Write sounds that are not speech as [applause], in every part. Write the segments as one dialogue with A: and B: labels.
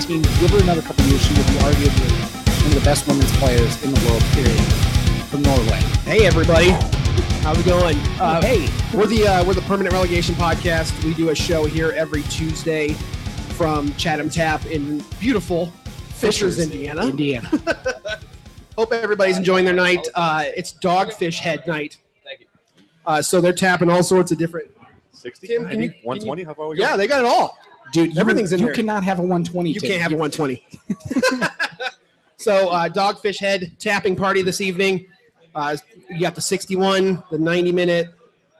A: team. Give her another couple years. She will be arguably one of the best women's players in the world. Period. From Norway.
B: Hey everybody, how's it going? Uh,
A: hey,
B: we're the uh, we're the Permanent Relegation Podcast. We do a show here every Tuesday from Chatham Tap in beautiful Fishers, Indiana.
A: Indiana. [laughs]
B: Hope everybody's enjoying their night. Uh, it's Dogfish Head night. Thank you. Uh, so they're tapping all sorts of different.
C: 60,
B: Tim, can
C: 90,
B: you- can
C: 120? How far we go?
B: Yeah, they got it all.
A: Dude, you,
B: Everything's in
A: you
B: there.
A: cannot have a 120.
B: You can't have a 120. [laughs] [laughs] so uh, Dogfish Head tapping party this evening. Uh, you got the 61, the 90 minute,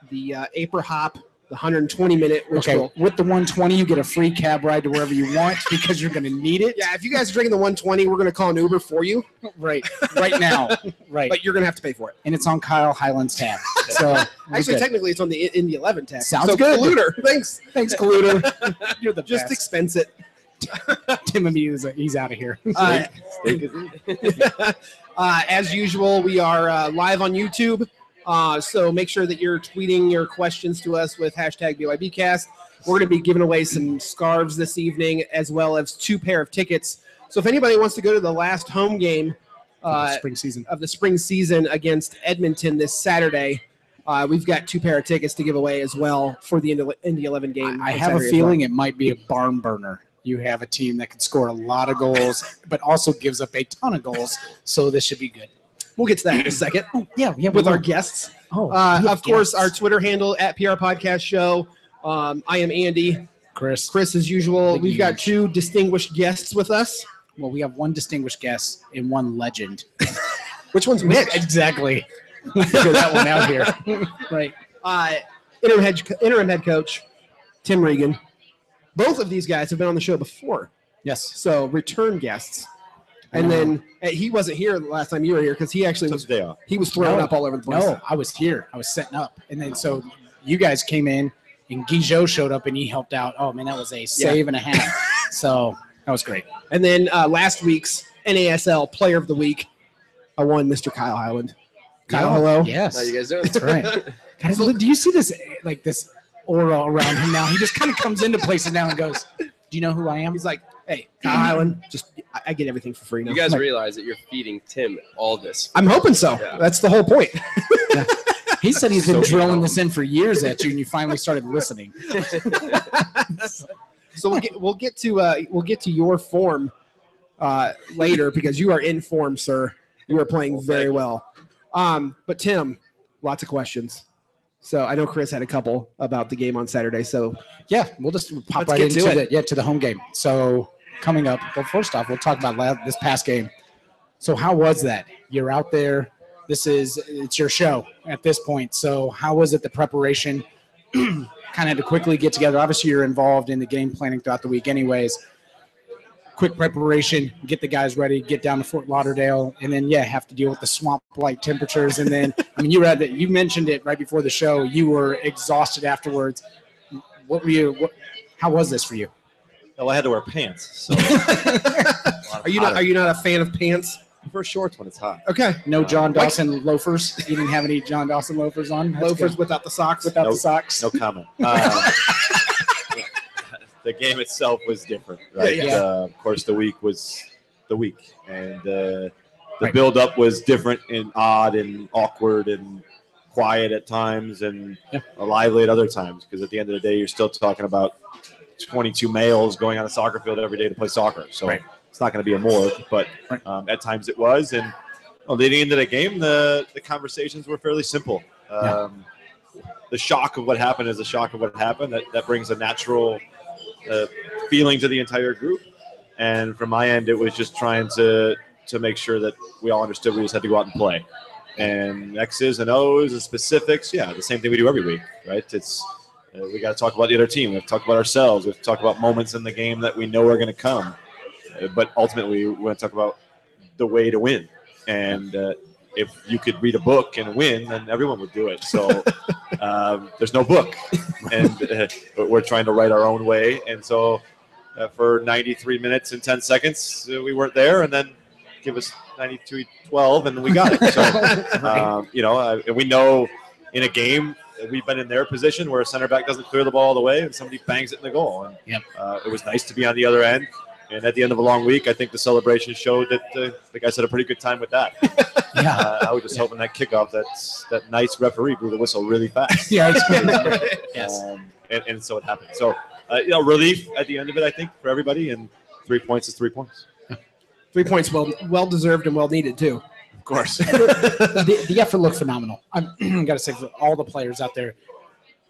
B: the uh, Aprihop, the 120 minute. Which
A: Okay,
B: will,
A: with the 120, you get a free cab ride to wherever you want [laughs] because you're going to need it.
B: yeah, if you guys are drinking the 120, we're going to call an Uber for you,
A: Right, right now. [laughs] Right.
B: but you're going to have to pay for it.
A: and it's on Kyle Hyland's tab. [laughs] So
B: Actually,
A: good.
B: technically, it's on the in the 11 tab.
A: Sounds
B: so
A: good.
B: Polluter, thanks.
A: thanks, Colluder. You're the
B: Just
A: best.
B: expense it.
A: Tim Amus, he's out of here.
B: Uh,
C: Steak is easy.
B: uh, as usual, we are uh, live on YouTube. Uh, so make sure that you're tweeting your questions to us with hashtag BYBcast. We're going to be giving away some scarves this evening, as well as two pair of tickets. So if anybody wants to go to the last home game uh,
A: spring season.
B: of the spring season against Edmonton this Saturday, uh, we've got two pair of tickets to give away as well for the Indy, Indy 11 game.
A: I
B: on
A: have a
B: Saturday as
A: feeling it might be a barn burner. You have a team that can score a lot of goals, but also gives up a ton of goals. So this should be good.
B: Well. Get to that in a [laughs] second
A: Oh yeah, yeah.
B: with our guests.
A: oh,
B: Uh, of course, our Twitter handle at PR Podcast Show. Um, I am Andy.
A: Chris.
B: Chris, as usual,
A: Big
B: we've got two distinguished guests with us.
A: Well, we have one distinguished guest and one legend. [laughs]
B: Which one's which?
A: exactly. [laughs] Figure that one out here. right.
B: Uh, interim head interim head coach Tim Regan. Both of these guys have been on the show before,
A: Yes.
B: so return guests. And then uh, he wasn't here the last time you were here because he actually
C: Took
B: was
C: the day off.
B: he was thrown
A: No.
B: up all over the place.
A: No, I was here. I was setting up, and then so you guys came in, and Guizot showed up, and he helped out. Oh man, that was a save and a half. so that was great.
B: And then uh, last week's NASL Player of the Week, I won Mr. Kyle Hyland. Kyle,
A: Yeah.
B: hello.
A: Yes.
D: How you guys doing?
A: That's right. [laughs] Guys, look, do you see this like this aura around him now? He just kind of comes into places now and goes, "Do you know who I am?"
B: He's like, hey, Kyle Hyland, just I, I get everything for free now.
D: You guys realize that you're feeding Tim all this.
B: I'm hoping so.
D: Yeah.
B: That's the whole point.
A: He said he's been
C: So
A: drilling
C: dumb.
A: this in for years at you, and you finally started listening. [laughs]
B: So we'll get we'll get to uh, we'll get to your form uh, later because you are in form, sir. You are playing very well. Um, but Tim, lots of questions. So I know Chris had a couple about the game on Saturday. So
A: Yeah, we'll just pop
B: Let's
A: right
B: get to
A: into
B: it.
A: the yeah to the home game. So coming up, But first off, we'll talk about this past game. So how was that? You're out there. This is it's your show at this point. So how was it the preparation? [clears throat] kind of to quickly get together. Obviously, you're involved in the game planning throughout the week, anyways. Quick preparation, get the guys ready, get down to Fort Lauderdale, and then yeah, have to deal with the swamp-like temperatures. And then I mean, you read that you mentioned it right before the show. You were exhausted afterwards. What were you? What, how was this for you?
C: Well, I had to wear pants. So [laughs]
B: are you not are you not a fan of pants?
C: for shorts when it's hot?
B: Okay,
A: No John
B: What?
A: Dawson loafers. You didn't have any John Dawson loafers on. That's
B: loafers
A: good.
B: without the socks.
A: without the socks.
C: No comment. [laughs] Uh, [laughs] the game itself was different, right?
A: Yeah, yeah.
C: Uh, of course, the week was the week, and uh, the
A: Right.
C: build-up was different and odd and awkward and quiet at times and
A: Yeah.
C: lively at other times. Because at the end of the day, you're still talking about 22 males going on a soccer field every day to play soccer. So
A: Right.
C: it's not going to be a morgue, but um, at times it was. And well, leading into the game, the the conversations were fairly simple.
A: Yeah.
C: Um, the shock of what happened is a shock of what happened. That that brings a natural uh, feeling to the entire group. And from my end, it was just trying to to make sure that we all understood we just had to go out and play. And X's and O's and specifics, yeah, the same thing we do every week, right? It's uh, we got to talk about the other team. We have to talk about ourselves. We have to talk about moments in the game that we know are going to come. Uh, but ultimately, we want to talk about the way to win. And uh, if you could read a book and win, then everyone would do it. So [laughs] um, there's no book, and uh, but we're trying to write our own way. And so uh, for 93 minutes and 10 seconds, uh, we weren't there, and then give us 92 12, and we got it. So [laughs] um, you know, uh, and we know in a game that we've been in their position where a center back doesn't clear the ball all the way, and somebody bangs it in the goal. And
A: Yep.
C: uh, it was nice to be on the other end And at the end of a long week, I think the celebration showed that uh, the guys had a pretty good time with that. [laughs]
A: Yeah.
C: Uh, I was just hoping that kickoff, that that nice referee blew the whistle really fast.
A: Yeah. it's- [laughs] yes.
C: Um, and, and so it happened. So, uh, you know, relief at the end of it, I think, for everybody. And three points is three points.
B: Three points, well, well deserved and well needed too.
C: Of course. [laughs]
A: the, the effort looked phenomenal. I've got to say for all the players out there,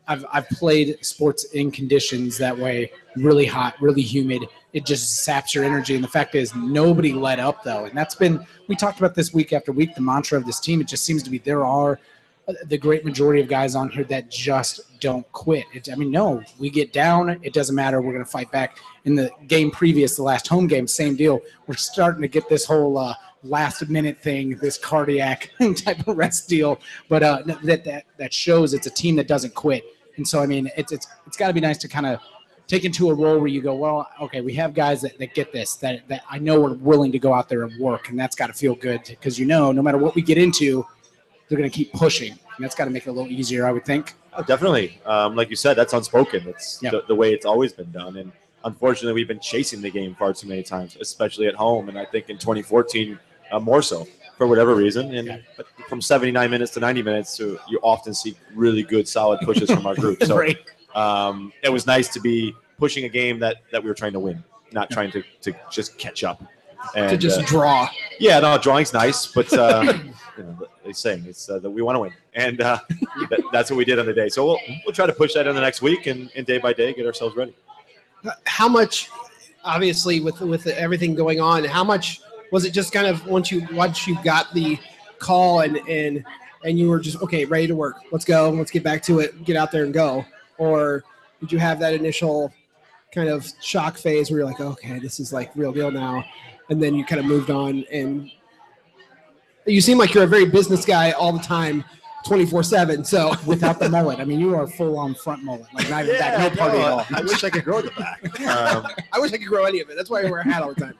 A: I've, I've played sports in conditions that way, really hot, really humid. It just saps your energy. And the fact is, nobody let up though, and that's been we talked about this week after week. The mantra of this team, it just seems to be there are uh, the great majority of guys on here that just don't quit. It, I mean, no, we get down, it doesn't matter. We're going to fight back. In the game previous, the last home game, same deal. We're starting to get this whole uh, last minute thing, this cardiac [laughs] type of rest deal. But uh, that that that shows it's a team that doesn't quit. And so, I mean, it's it's it's got to be nice to kind of take into a role where you go, well, okay, we have guys that, that get this, that that I know are willing to go out there and work, and that's got to feel good because you know, no matter what we get into, they're going to keep pushing, and that's got to make it a little easier, I would think.
C: Oh, definitely. Um, like you said, that's unspoken. That's
A: Yeah.
C: the, the way it's always been done. And unfortunately, we've been chasing the game far too many times, especially at home. And I think in 2014, uh, more so for whatever reason. And but from 79 minutes to 90 minutes, so you often see really good, solid pushes from our group. [laughs] So
A: right.
C: um, it was nice to be pushing a game that, that we were trying to win, not trying to, to just catch up. And,
B: to just
C: uh,
B: draw.
C: yeah, no, drawing's nice, but uh, [laughs] you know, they say it's uh, that we want to win, and uh, that, that's what we did on the day. So we'll we'll try to push that in the next week and, and day by day get ourselves ready.
B: How much, obviously, with with everything going on, how much was it just kind of once you once you got the call and and and you were just okay, ready to work. Let's go. Let's get back to it. Get out there and go. Or did you have that initial kind of shock phase where you're like, okay, this is like real deal now, and then you kind of moved on and you seem like you're a very business guy all the time, twenty four seven. So [laughs]
A: Without the mullet, I mean, you are full on front mullet, like not even back, no party at all.
C: I wish I could grow the back. [laughs] Um,
B: I wish I could grow any of it. That's why I wear a hat all the time.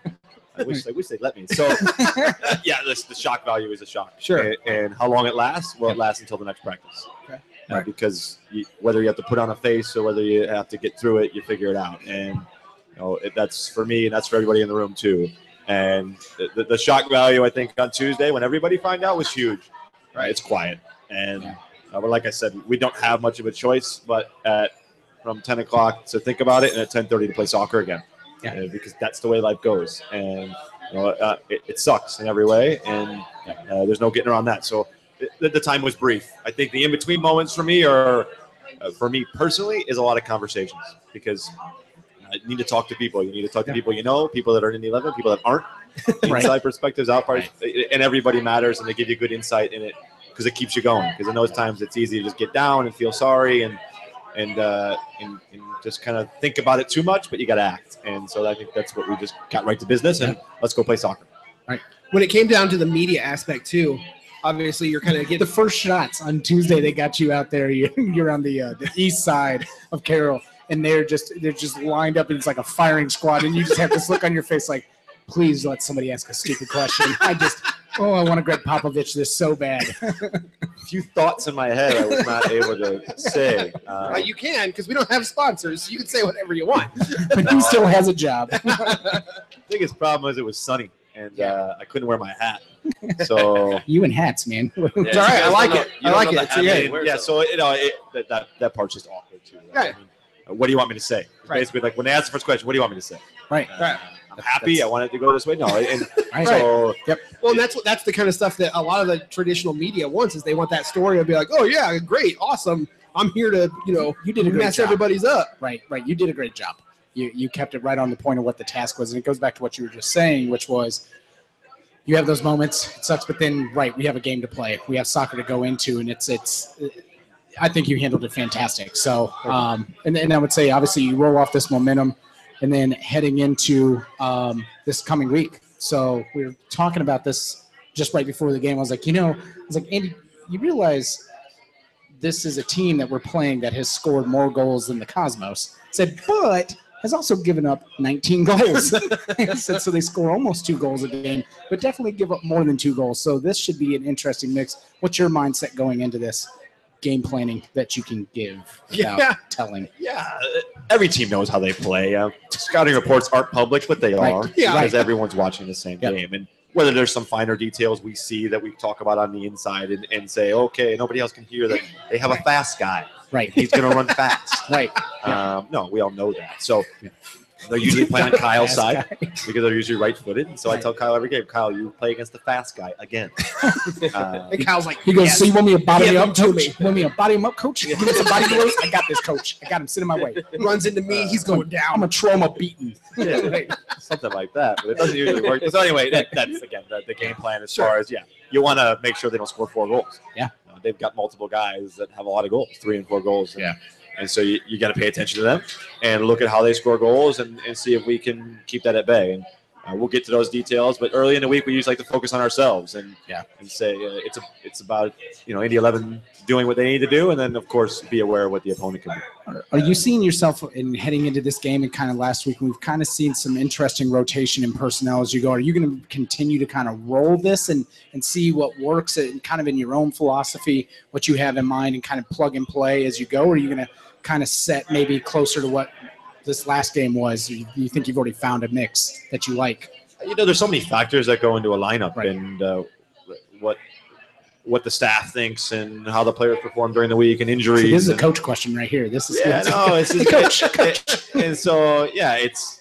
C: I wish I wish they'd let me. So [laughs] yeah, this, the shock value is a shock.
B: Sure.
C: And, and how long it lasts? Well, it lasts until the next practice.
B: Okay.
C: Uh,
A: Right.
C: Because you, whether you have to put on a face or whether you have to get through it, you figure it out. And you know it, that's for me, and that's for everybody in the room too. And the, the, the shock value, I think, on Tuesday when everybody find out was huge. Right. It's quiet, and
A: Yeah.
C: uh, but like I said, we don't have much of a choice. But at from 10 o'clock to think about it, and at 10:30 to play soccer again.
A: Yeah.
C: Uh, because that's the way life goes, and you know, uh, it, it sucks in every way, and uh, there's no getting around that. So the, the time was brief. I think the in between moments for me are, uh, for me personally, is a lot of conversations because I need to talk to people. You need to talk to
A: Yeah.
C: people you know, people that are in the 11, people that aren't. [laughs]
A: Right.
C: Inside perspectives, out parts, and everybody matters, and they give you good insight in it because it keeps you going. Because in those times, it's easy to just get down and feel sorry and and uh, and, and just kind of think about it too much, but you got to act. And so I think that's what we just got right to business, and let's go play soccer. Right.
B: When it came down to the media aspect too, obviously you're kind of getting the
A: first shots on Tuesday, they got you out there. [laughs] You're, you're on the uh, the east side of Carroll, and they're just they're just lined up, and it's like a firing squad, and you just have this look on your face, like, please let somebody ask a stupid question. I just, oh, I want to Gregg Popovich this so bad. [laughs]
C: A few thoughts in my head I was not able to say.
B: Uh,
C: Uh,
B: you can because we don't have sponsors. You can say whatever you want. [laughs]
A: but he still has a job. [laughs]
C: biggest problem was it was sunny, and
A: Yeah.
C: uh, I couldn't wear my hat. So
A: You and hats, man.
B: It's all right. I like it. I like it. It's
C: I
B: okay.
C: yeah, so you know it, that, that that part's just awkward too. right?
B: Right.
C: I mean, uh, what do you want me to say?
B: Right.
C: Basically, like when they ask the first question, what do you want me to say?
A: right.
B: Right.
C: I'm happy. I want it to go this way. No, and [laughs]
A: Right.
C: so yep.
B: Well, and that's what that's the kind of stuff that a lot of the traditional media wants is they want that story to be like, oh yeah, great, awesome. I'm here to you know
A: You did a great
B: mess
A: job.
B: everybody's up.
A: Right, right. You did a great job. You you kept it right on the point of what the task was, and it goes back to what you were just saying, which was you have those moments. It sucks, but then right, we have a game to play. We have soccer to go into, and it's it's. I think you handled it fantastic. So, um, and and I would say obviously you roll off this momentum, and then heading into um, this coming week. So we were talking about this just right before the game. I was like, you know, I was like, Andy, you realize this is a team that we're playing that has scored more goals than the Cosmos. I said, but has also given up 19 [laughs] goals. [laughs] Said, so they score almost two goals a game, but definitely give up more than two goals. So this should be an interesting mix. What's your mindset going into this? Game planning that you can give without [laughs]
B: Yeah.
A: telling?
C: Yeah, every team knows how they play. Uh, scouting reports aren't public, but they
A: Right.
C: are
B: Yeah.
C: because everyone's watching the same
A: Yep.
C: game. And whether there's some finer details we see that we talk about on the inside and, and say, okay, nobody else can hear that they have a fast guy.
A: Right.
C: He's going to run [laughs] fast.
A: Right.
C: Um, no, we all know that. So they're usually playing on [laughs] Kyle's side because they're usually right-footed. And so I tell Kyle every game, Kyle, you play against the fast guy again. [laughs] Uh,
B: And Kyle's like,
A: He goes,
B: yes.
A: so you want me to body
B: Give
A: him
B: him
A: up,
B: to
A: coach? You want me to body him up, coach? Give me some body blows? I got this, coach. I got him sitting in my way.
B: runs into me, he's going down.
A: I'm a trauma beaten.
C: yeah, [laughs] something like that. But it doesn't usually work. So anyway, that, that's again the, the game plan as
A: Sure.
C: far as yeah, you want to make sure they don't score four goals.
A: Yeah.
C: Uh, they've got multiple guys that have a lot of goals, three and four goals. And,
A: Yeah.
C: And so you, you got to pay attention to them and look at how they score goals and, and see if we can keep that at bay. And uh, we'll get to those details. But early in the week, we usually like to focus on ourselves and
A: Yeah.
C: and say uh, it's a it's about you know Indy Eleven doing what they need to do, and then of course be aware of what the opponent can do.
A: Are, are you seeing yourself in heading into this game and kind of last week? We've kind of seen some interesting rotation in personnel as you go. Are you going to continue to kind of roll this and and see what works and kind of in your own philosophy, what you have in mind, and kind of plug and play as you go? Or are you going to kind of set maybe closer to what this last game was? You, you think you've already found a mix that you like?
C: you know, there's so many factors that go into a lineup
A: Right.
C: and uh, what what the staff thinks and how the players perform during the week and injuries.
A: So this is a coach question right here. This is
C: Yeah, [laughs] no, it's just,
A: Coach,
C: it- and so yeah, it's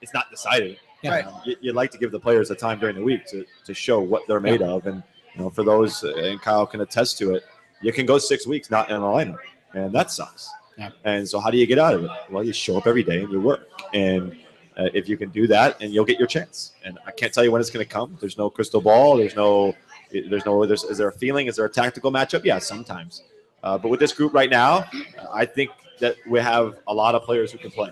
C: it's not decided.
A: Yeah.
C: Um, you, you'd like to give the players a time during the week to, to show what they're made of, and you know, for those, and Kyle can attest to it, you can go six weeks not in a lineup, and that sucks.
A: Yeah.
C: And so, how do you get out of it? Well, you show up every day and you work, and uh, if you can do that, and you'll get your chance. And I can't tell you when it's going to come. There's no crystal ball. There's no. There's no. There's. Is there a feeling? Is there a tactical matchup? Yeah, sometimes. Uh, but with this group right now, I think that we have a lot of players who can play.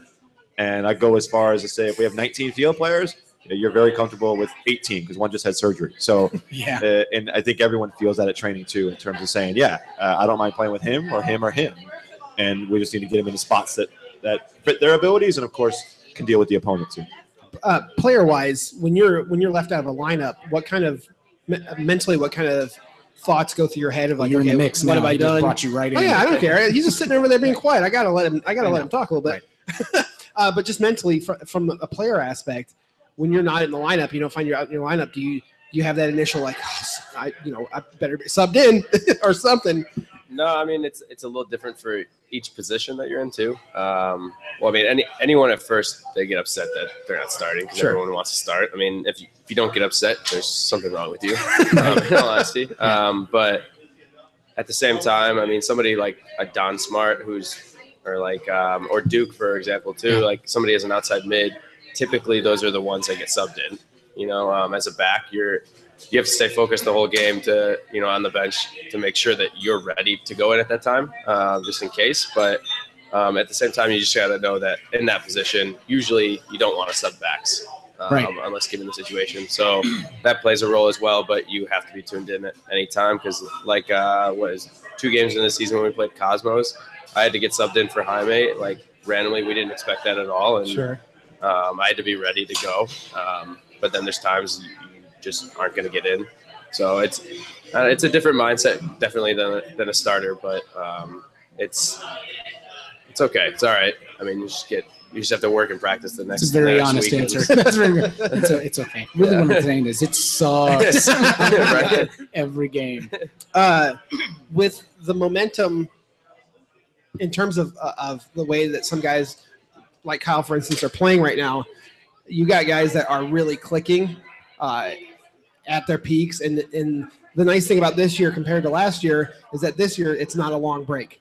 C: And I go as far as to say, if we have 19 field players, you're very comfortable with 18 because one just had surgery. So, [laughs]
A: yeah.
C: uh, and I think everyone feels that at training too, in terms of saying, yeah, uh, I don't mind playing with him or him or him, and we just need to get them in the spots that that fit their abilities, and of course can deal with the opponent too.
B: uh, player wise, when you're when you're left out of a lineup, what kind of me- mentally, what kind of thoughts go through your head of like,
A: You're in the mix.
B: what
A: now.
B: have I
A: He
B: done?
A: Brought you right in.
B: Oh yeah, I don't care. He's just sitting over there being [laughs] quiet. I gotta let him. I gotta
A: I
B: let him talk a little bit. [laughs] uh, but just mentally, fr- from a player aspect, when you're not in the lineup, you don't find you're out in your lineup. Do you do you have that initial like, oh, I you know, I better be subbed in [laughs] or something?
D: No, I mean it's it's a little different for each position that you're in too. Um, well, I mean, any anyone at first they get upset that they're not starting because
B: Sure.
D: everyone wants to start. I mean, if you, if you don't get upset, there's something wrong with you. [laughs] um, in all honesty, um, but at the same time, I mean, somebody like a Don Smart who's or like um, or Duke for example too, like somebody as an outside mid. Typically, those are the ones that get subbed in. You know, um, as a back, you're you have to stay focused the whole game to you know on the bench to make sure that you're ready to go in at that time uh, just in case but um, at the same time you just got to know that in that position usually you don't want to sub backs um,
A: Right.
D: unless given the situation so [clears throat] that plays a role as well but you have to be tuned in at any time because like uh, what is two games in the season when we played cosmos i had to get subbed in for jaime like randomly we didn't expect that at all and
A: Sure.
D: um, I had to be ready to go. Um, but then there's times you just aren't going to get in. So it's uh, it's a different mindset definitely than a, than a starter, but um, it's it's okay. It's all right. I mean, you just get you just have to work and practice the next.
A: It's a very
D: next
A: honest
D: week.
A: answer. [laughs] That's very, [laughs] it's, a, it's okay. Really, what I'm saying is, it sucks [laughs]
D: Right.
A: every game.
B: uh, with the momentum in terms of uh, of the way that some guys like Kyle, for instance, are playing right now. You got guys that are really clicking uh, at their peaks, and and the nice thing about this year compared to last year is that this year it's not a long break.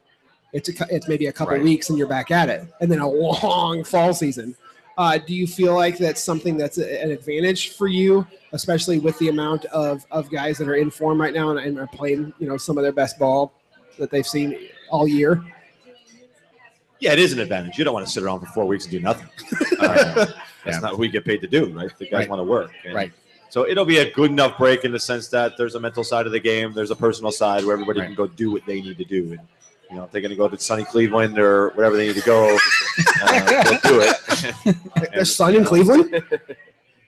B: It's a, it's maybe a couple
D: Right.
B: weeks and you're back at it, and then a long [laughs] fall season. Uh, do you feel like that's something that's a- an advantage for you, especially with the amount of, of guys that are in form right now and, and are playing, you know, some of their best ball that they've seen all year?
C: Yeah, it is an advantage. You don't want to sit around for four weeks and do nothing. [laughs] Uh, that's
A: Yeah.
C: not what we get paid to do, right? The guys
A: Right.
C: want to work. And
A: Right.
C: So it'll be a good enough break in the sense that there's a mental side of the game, there's a personal side where everybody
A: Right.
C: can go do what they need to do. And you know, if they're going to go to sunny Cleveland or whatever they need to go, [laughs] uh, they'll do it.
B: There's sun in Cleveland.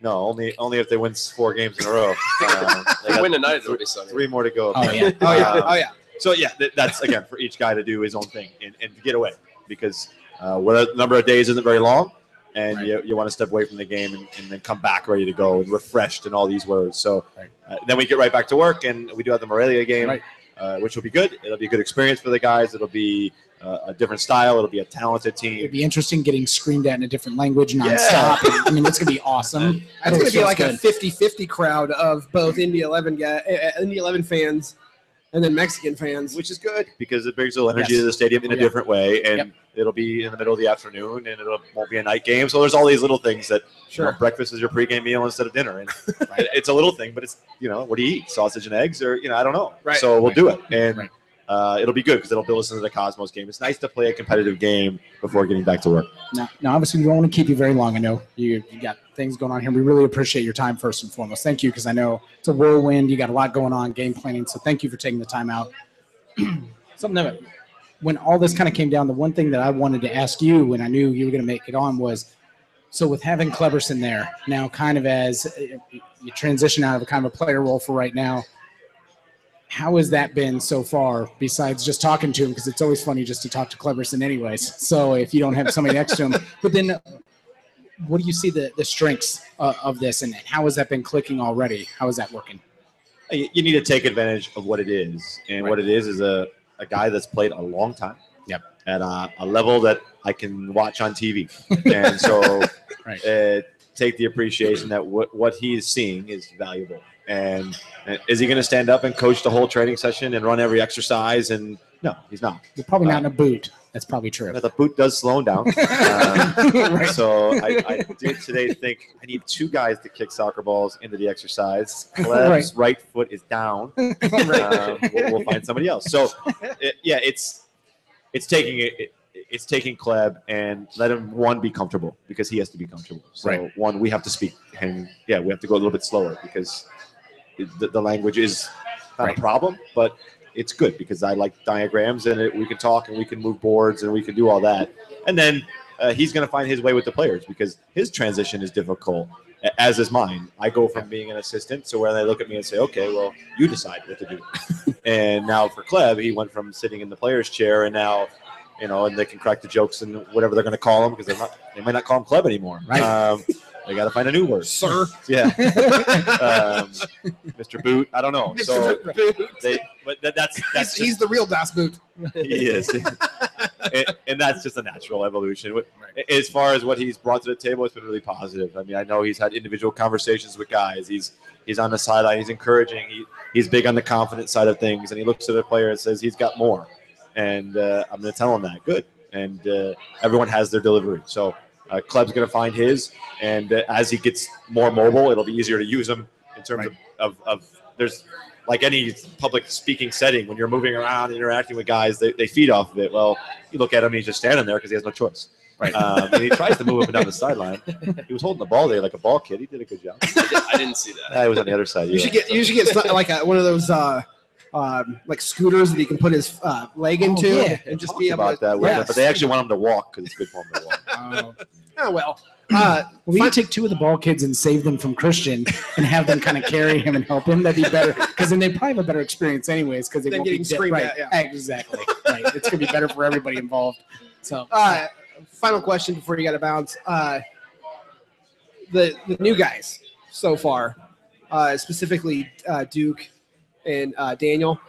C: No, only only if they win four games in a row. Um, they
D: If we
C: got
D: win tonight, it'll be sunny.
C: three more to go.
A: Oh yeah.
B: Oh yeah,
C: Uh,
B: oh yeah.
C: so yeah, th- that's again for each guy to do his own thing and, and to get away because uh, what a number of days isn't very long, and
A: Right.
C: you, you want to step away from the game and, and then come back ready to go and refreshed and all these words. So
A: Right.
C: uh, then we get right back to work, and we do have the Morelia game,
A: Right.
C: uh, which will be good. It'll be a good experience for the guys. It'll be uh, a different style. It'll be a talented team.
A: It'd be interesting getting screamed at in a different language nonstop. I mean, it's gonna be awesome.
B: It's going to be
A: Feels
B: like a
A: good.
B: 50-50 crowd of both Indy 11 guy, uh, Indy 11 fans and then Mexican fans.
C: which is good because it brings a little energy
A: Yes.
C: to the stadium in a oh,
A: Yeah.
C: different way, and
A: Yep.
C: it'll be in the middle of the afternoon, and it won't be a night game. So there's all these little things that you know, breakfast is your pregame meal instead of dinner, and [laughs] it- it's a little thing, but it's you know what do you eat? Sausage and eggs, or you know I don't know.
B: Right.
C: So we'll
A: Right.
C: do it, and
A: Right.
C: Uh, it'll be good because it'll build us into the Cosmos game. It's nice to play a competitive game before getting back to work.
A: Now, now, obviously, we don't want to keep you very long. I know you, you got things going on here. We really appreciate your time, first and foremost. Thank you, because I know it's a whirlwind. You got a lot going on, game planning. So, thank you for taking the time out. [clears throat] Something that, when all this kind of came down, the one thing that I wanted to ask you when I knew you were going to make it on was so, with having Kleberson there now, kind of as you transition out of a kind of a player role for right now, how has that been so far besides just talking to him because it's always funny just to talk to Kleberson anyways so if you don't have somebody next to him [laughs] but then uh, what do you see the, the strengths uh, of this and how has that been clicking already how is that working
C: you you need to take advantage of what it is, and
A: Right.
C: what it is is a, a guy that's played a long time.
A: Yep.
C: At a, a level that I can watch on TV, and so [laughs]
A: Right.
C: uh, take the appreciation that what what he is seeing is valuable. And uh, is he going to stand up and coach the whole training session and run every exercise? And no, he's not.
A: you're probably not in a boot that's probably true
C: But the boot does slow him down. [laughs] Um,
A: Right.
C: So I, I did today think I need two guys to kick soccer balls into the exercise. [laughs] Kleb's
A: Right.
C: right. foot is down. [laughs] Um, we'll, we'll find somebody else. So it, yeah, it's it's taking it. it it's taking Kleb and let him one be comfortable because he has to be comfortable. So
A: Right.
C: one, we have to speak and yeah, we have to go a little bit slower because the, the language is not
A: Right.
C: a problem, but it's good because I like diagrams and it, we can talk and we can move boards and we can do all that. And then uh, he's going to find his way with the players because his transition is difficult, as is mine. I go from being an assistant, so when they look at me and say, "Okay, well, you decide what to do," [laughs] and now for Kleb, he went from sitting in the player's chair and now, you know, and they can crack the jokes and whatever they're going to call him because they might not call him Kleb anymore.
A: Right.
C: Um, they got to find a new word.
B: Sir. [laughs]
C: Yeah. um, Mr. Boot. I don't know. So
B: Mr. Boot.
C: they, but that, that's
B: He's,
C: that's
B: he's the real Das Boot.
C: he is, [laughs] and, and that's just a natural evolution. As far as what he's brought to the table, it's been really positive. I mean, I know he's had individual conversations with guys. He's he's on the sideline. He's encouraging. He, he's big on the confidence side of things, and he looks at the player and says he's got more. And uh, I'm going to tell him that. Good. And uh, everyone has their delivery. So uh, Kleb's going to find his, and uh, as he gets more mobile, it'll be easier to use him in terms
A: Right.
C: of, of of there's like any public speaking setting when you're moving around interacting with guys they, they feed off of it well you look at him he's just standing there because he has no choice
A: Right.
C: um, and he tries to move up and down the sideline he was holding the ball there like a ball kid he did a good job
D: I, did, I didn't see that.
C: He was on the other side
B: You
C: yeah.
B: should get you should get like a, one of those uh, um, like scooters that he can put his uh, leg into
A: yeah.
B: and just
C: Talked
B: be able
C: about
B: to.
C: that with him, but they actually want him to walk because it's good for him to walk [laughs]
A: oh.
B: Oh well. Uh,
A: we could take two of the ball kids and save them from Kristian and have them kind of carry him and help him. That'd be better because then they probably have a better experience anyways because they
B: Than
A: won't be
B: getting
A: di-
B: screamed
A: right.
B: at, yeah.
A: Exactly. Right. It's gonna be better for everybody involved. So
B: uh, final question before you got to bounce. Uh, the the new guys so far, uh, specifically uh, Duke and uh, Daniel.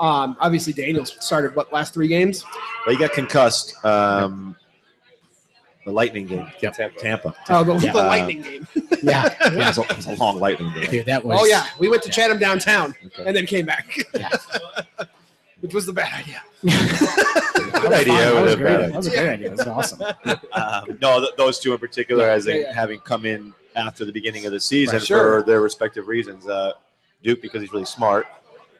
B: Um, obviously, Daniel started what last three games.
C: but he got concussed um, the lightning game
A: Yep.
C: Tampa, Tampa.
B: Oh, the,
A: Yeah.
B: the Lightning game. [laughs]
A: yeah,
C: Yeah, [laughs] it was a, it was a long lightning game
A: dude, that was.
B: Oh yeah, we went to Chatham downtown
C: Okay.
B: and then came back,
A: Yeah. [laughs]
B: which was the bad idea.
C: Good idea
A: That was
C: a
A: great.
C: bad
A: That was a great idea. That was awesome.
C: um, no, th- those two in particular, as in
B: Yeah, yeah.
C: having come in after the beginning of the season
A: Right.
B: Sure.
C: for their respective reasons. Uh, Duke because he's really smart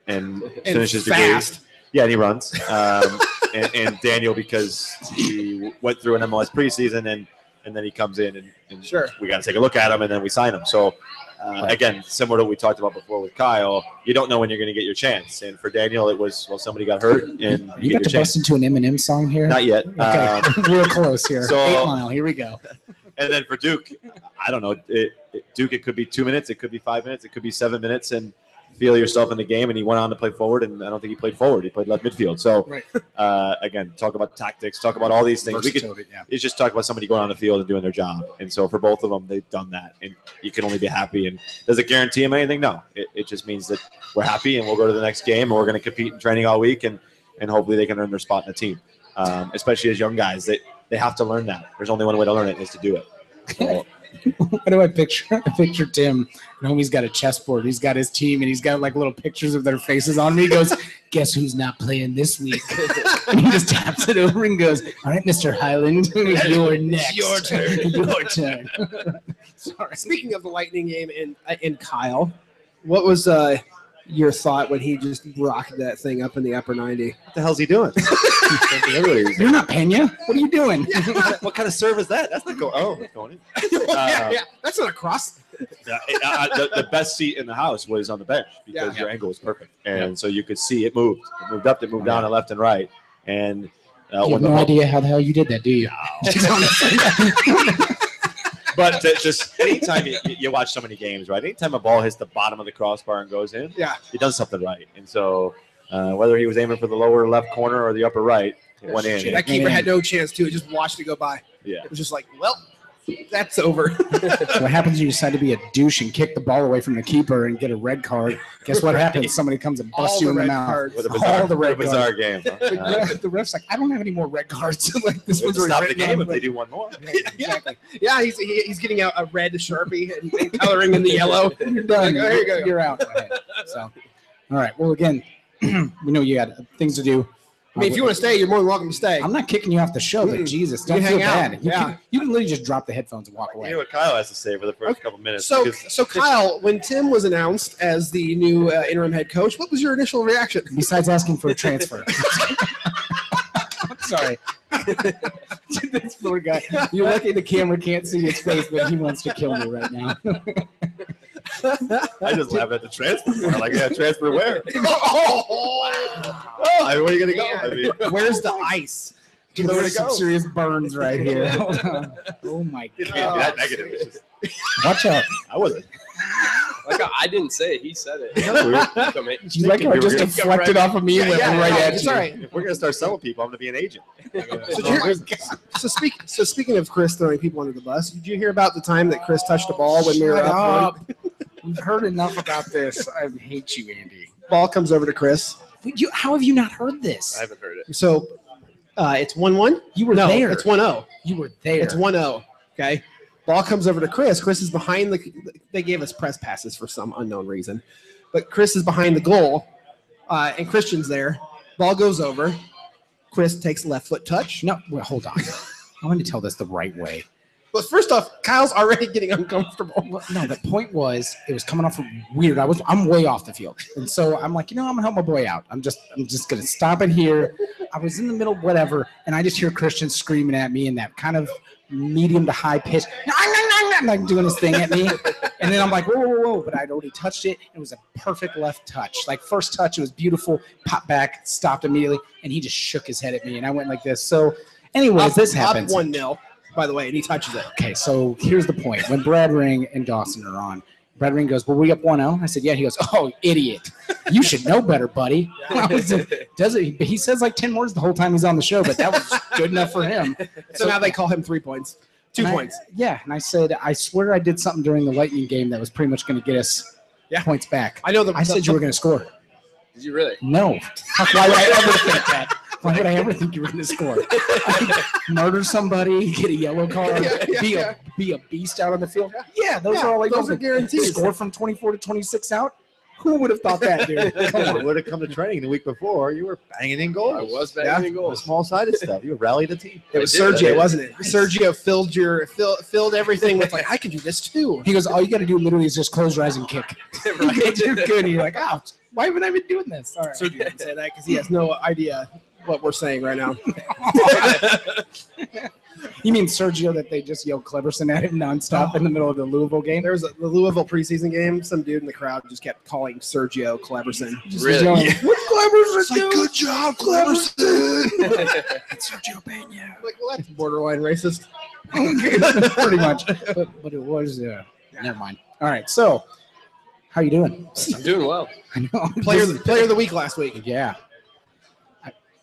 C: and,
B: And
C: finishes degree.
B: fast.
C: Yeah, and he runs. Um, [laughs] and, and Daniel because he went through an MLS preseason and and then he comes in and, and
B: Sure.
C: we got to take a look at him and then we sign him. So. Uh, Again, similar to what we talked about before with Kyle, you don't know when you're going to get your chance. And for Daniel, it was well, somebody got hurt, and you,
A: You
C: get
A: got
C: your
A: to
C: chance.
A: bust into an Eminem song here.
C: Not yet.
A: Okay,
C: Um, [laughs]
A: real close here.
C: so-
A: Eight mile. Here we go.
C: And then for Duke, I don't know. It, it, Duke, it could be two minutes, it could be five minutes, it could be seven minutes, and feel yourself in the game, and he went on to play forward. And I don't think he played forward; he played left midfield. So,
A: Right. [laughs]
C: uh, again, talk about tactics, talk about all these things. We could
A: yeah.
C: it's just talk about somebody going on the field and doing their job. And so for both of them, they've done that, and you can only be happy. And does it guarantee them anything? No. It, it just means that we're happy, and we'll go to the next game, and we're going to compete in training all week, and and hopefully they can earn their spot in the team. Um, especially as young guys, they they have to learn that. There's only one way to learn it is to do it. So, [laughs]
A: What do I picture? I picture Tim. And homie's got a chessboard. He's got his team, and he's got like little pictures of their faces on me. He goes, [laughs] "Guess who's not playing this week?" [laughs] and he just taps it over and goes, "All right, Mister Hyland, you're next.
B: your turn."
A: your turn." Sorry.
B: Speaking of the Lightning game and and Kyle, what was uh, your thought when he just rocked that thing up in the upper ninety?
C: what the hell's he doing? [laughs]
A: You're not Pena. What are you doing?
C: what kind of serve is that? That's not going. Oh, it's going in. [laughs]
B: yeah, yeah, that's not a cross.
C: Yeah, it- uh, the, the best seat in the house was on the bench because
B: Yeah.
C: your angle was perfect, and so you could see it moved. It moved up, it moved down, and left and right. And uh,
A: You have no
C: ball-
A: idea how the hell you did that, do you? [laughs]
C: but [laughs] to, just anytime you, you watch so many games, right? Anytime a ball hits the bottom of the crossbar and goes in,
B: Yeah.
C: he does something right. And so, uh, whether he was aiming for the lower left corner or the upper right, it went in.
B: That keeper had no chance to. It just watched it go by.
C: yeah.
B: It was just like, well, that's over. [laughs]
A: So what happens when you decide to be a douche and kick the ball away from the keeper and get a red card? Guess what happens? Somebody comes and busts
B: All
A: you
B: the
A: in the
B: red
A: mouth.
B: cards.
C: What a
A: All
C: bizarre,
A: the
C: what a
A: red
C: bizarre game. huh?
A: The,
C: Uh,
A: the ref's like, I don't have any more red cards. [laughs] like this
C: we'll
A: one's
C: stop the game
A: on,
C: if they do one more. [laughs]
A: Exactly.
B: Yeah, he's he, he's getting out a red sharpie and, and coloring in the yellow.
A: You're done.
B: Like, oh, here you go.
A: You're out. Okay. So, all right. Well, again, [clears throat] we know you got things to do.
B: I mean, if you want to stay, you're more than welcome to stay.
A: I'm not kicking you off the show, but
B: Mm-mm.
A: Jesus,
B: You
A: don't
B: can
A: feel
B: hang out.
A: bad. You,
B: Yeah.
A: can, you can literally just drop the headphones and walk
C: You
A: away.
C: hear what Kyle has to say for the first couple minutes.
B: So,
C: because
B: so Kyle, when Tim was announced as the new uh, interim head coach, what was your initial reaction?
A: Besides asking for a transfer. I'm [laughs] [laughs] sorry. [laughs] this poor guy. You're lucky the camera can't see his face, but he wants to kill me right now.
C: I just laugh at the transfer. part. Like, yeah, transfer where? [laughs]
B: oh,
C: Oh, I mean, where are you going to go? I mean,
B: where's the ice?
A: Dude,
C: Nowhere to
A: there's some
C: go.
A: serious burns right here. [laughs] Hold on. Oh my
C: it can't be
A: god.
C: that negative. It's just-
A: Watch out.
C: I wasn't.
D: Like I didn't say it, he said it.
C: Yeah,
D: Come in.
A: You like how it just
C: Yeah,
A: deflected off of me and went
B: Yeah,
A: right
B: yeah,
A: at
B: it's
A: you.
B: all right.
C: If we're going to start selling people, I'm going to be an agent.
B: So, did you- oh, so speak. So speaking of Chris throwing people under the bus, did you hear about the time that Chris touched the ball when we were
A: Shut
B: up? one? [laughs]
A: up. We've heard enough about this. I hate you, Andy.
B: Ball comes over to Chris.
A: You, how have you not heard this?
D: I haven't heard it.
B: So uh, it's one one.
A: You were
B: No,
A: there.
B: it's one zero.
A: You were there.
B: It's 1 0. Okay. Ball comes over to Chris. Chris is behind the. They gave us press passes for some unknown reason. But Chris is behind the goal, uh, and Kristian's there. Ball goes over. Chris takes left foot touch.
A: No, well, hold on. I want to tell this the right way.
B: But first off, Kyle's already getting uncomfortable.
A: No, the point was it was coming off weird. I was I'm way off the field, and so I'm like, you know, I'm gonna help my boy out. I'm just I'm just gonna stop it here. I was in the middle, whatever, and I just hear Kristian screaming at me in that kind of medium to high pitch, I'm like doing his thing at me. And then I'm like, whoa, whoa, whoa! But I'd already touched it. It was a perfect left touch, like first touch. It was beautiful. Pop back, stopped immediately, and he just shook his head at me, and I went like this. So, anyways, this happens.
B: Up 1 0, by the way, and he touches it.
A: Okay, so here's the point. When Brad Ring and Dawson are on, Brad Ring goes, Well, we up 1 0. I said, Yeah. He goes, Oh, idiot. You should know better, buddy. [laughs] Like, Does it? He says like 10 words the whole time he's on the show, but that was good enough for him.
B: So now they call him three points. Two
A: And I-
B: points.
A: yeah. And I said, I swear I did something during the Lightning game that was pretty much going to get us
B: Yeah.
A: points back.
B: I know the.
A: I said you were going to score.
D: Did you really?
A: No. [laughs] Why would I ever think that? Why would I ever think you were going to score? [laughs] Murder somebody, get a yellow card,
B: Yeah, yeah,
A: be
B: yeah.
A: a be a beast out on the field. Yeah, those
B: Yeah,
A: are all like
B: those are guarantees.
A: Score from 24 to 26 out. Who would have thought that, dude? [laughs] Come on.
C: would have come to training the week before, you were banging in goals.
D: I
C: goals.
D: was
B: Yeah.
D: banging
C: The
D: goals.
C: small sided stuff. You rallied the team.
B: It was
D: I did,
B: Sergio,
D: did.
B: wasn't it? Sergio filled your fill, filled everything with like I can do this too.
A: He goes, all you got to do literally is just close your eyes and kick. [laughs]
D: Right.
A: You're good. And you're like, oh, why haven't I been doing this? All right.
B: Sergio didn't say that because he has no idea what we're saying right now. [laughs]
A: You mean Sergio that they just yelled Kleberson at him nonstop in the middle of the Louisville game?
B: There was a, the Louisville preseason game. Some dude in the crowd just kept calling Sergio Kleberson.
A: Just
D: Really?
A: yelling, What Kleberson
B: It's like,
A: do?
B: good job, Kleberson. [laughs]
A: It's Sergio Pena.
B: like, well, that's borderline racist. [laughs]
A: Pretty much. But, but it was, uh, never mind. All right. So, How you doing?
D: I'm doing well,
A: I know.
B: Player player of the week last week.
A: Yeah.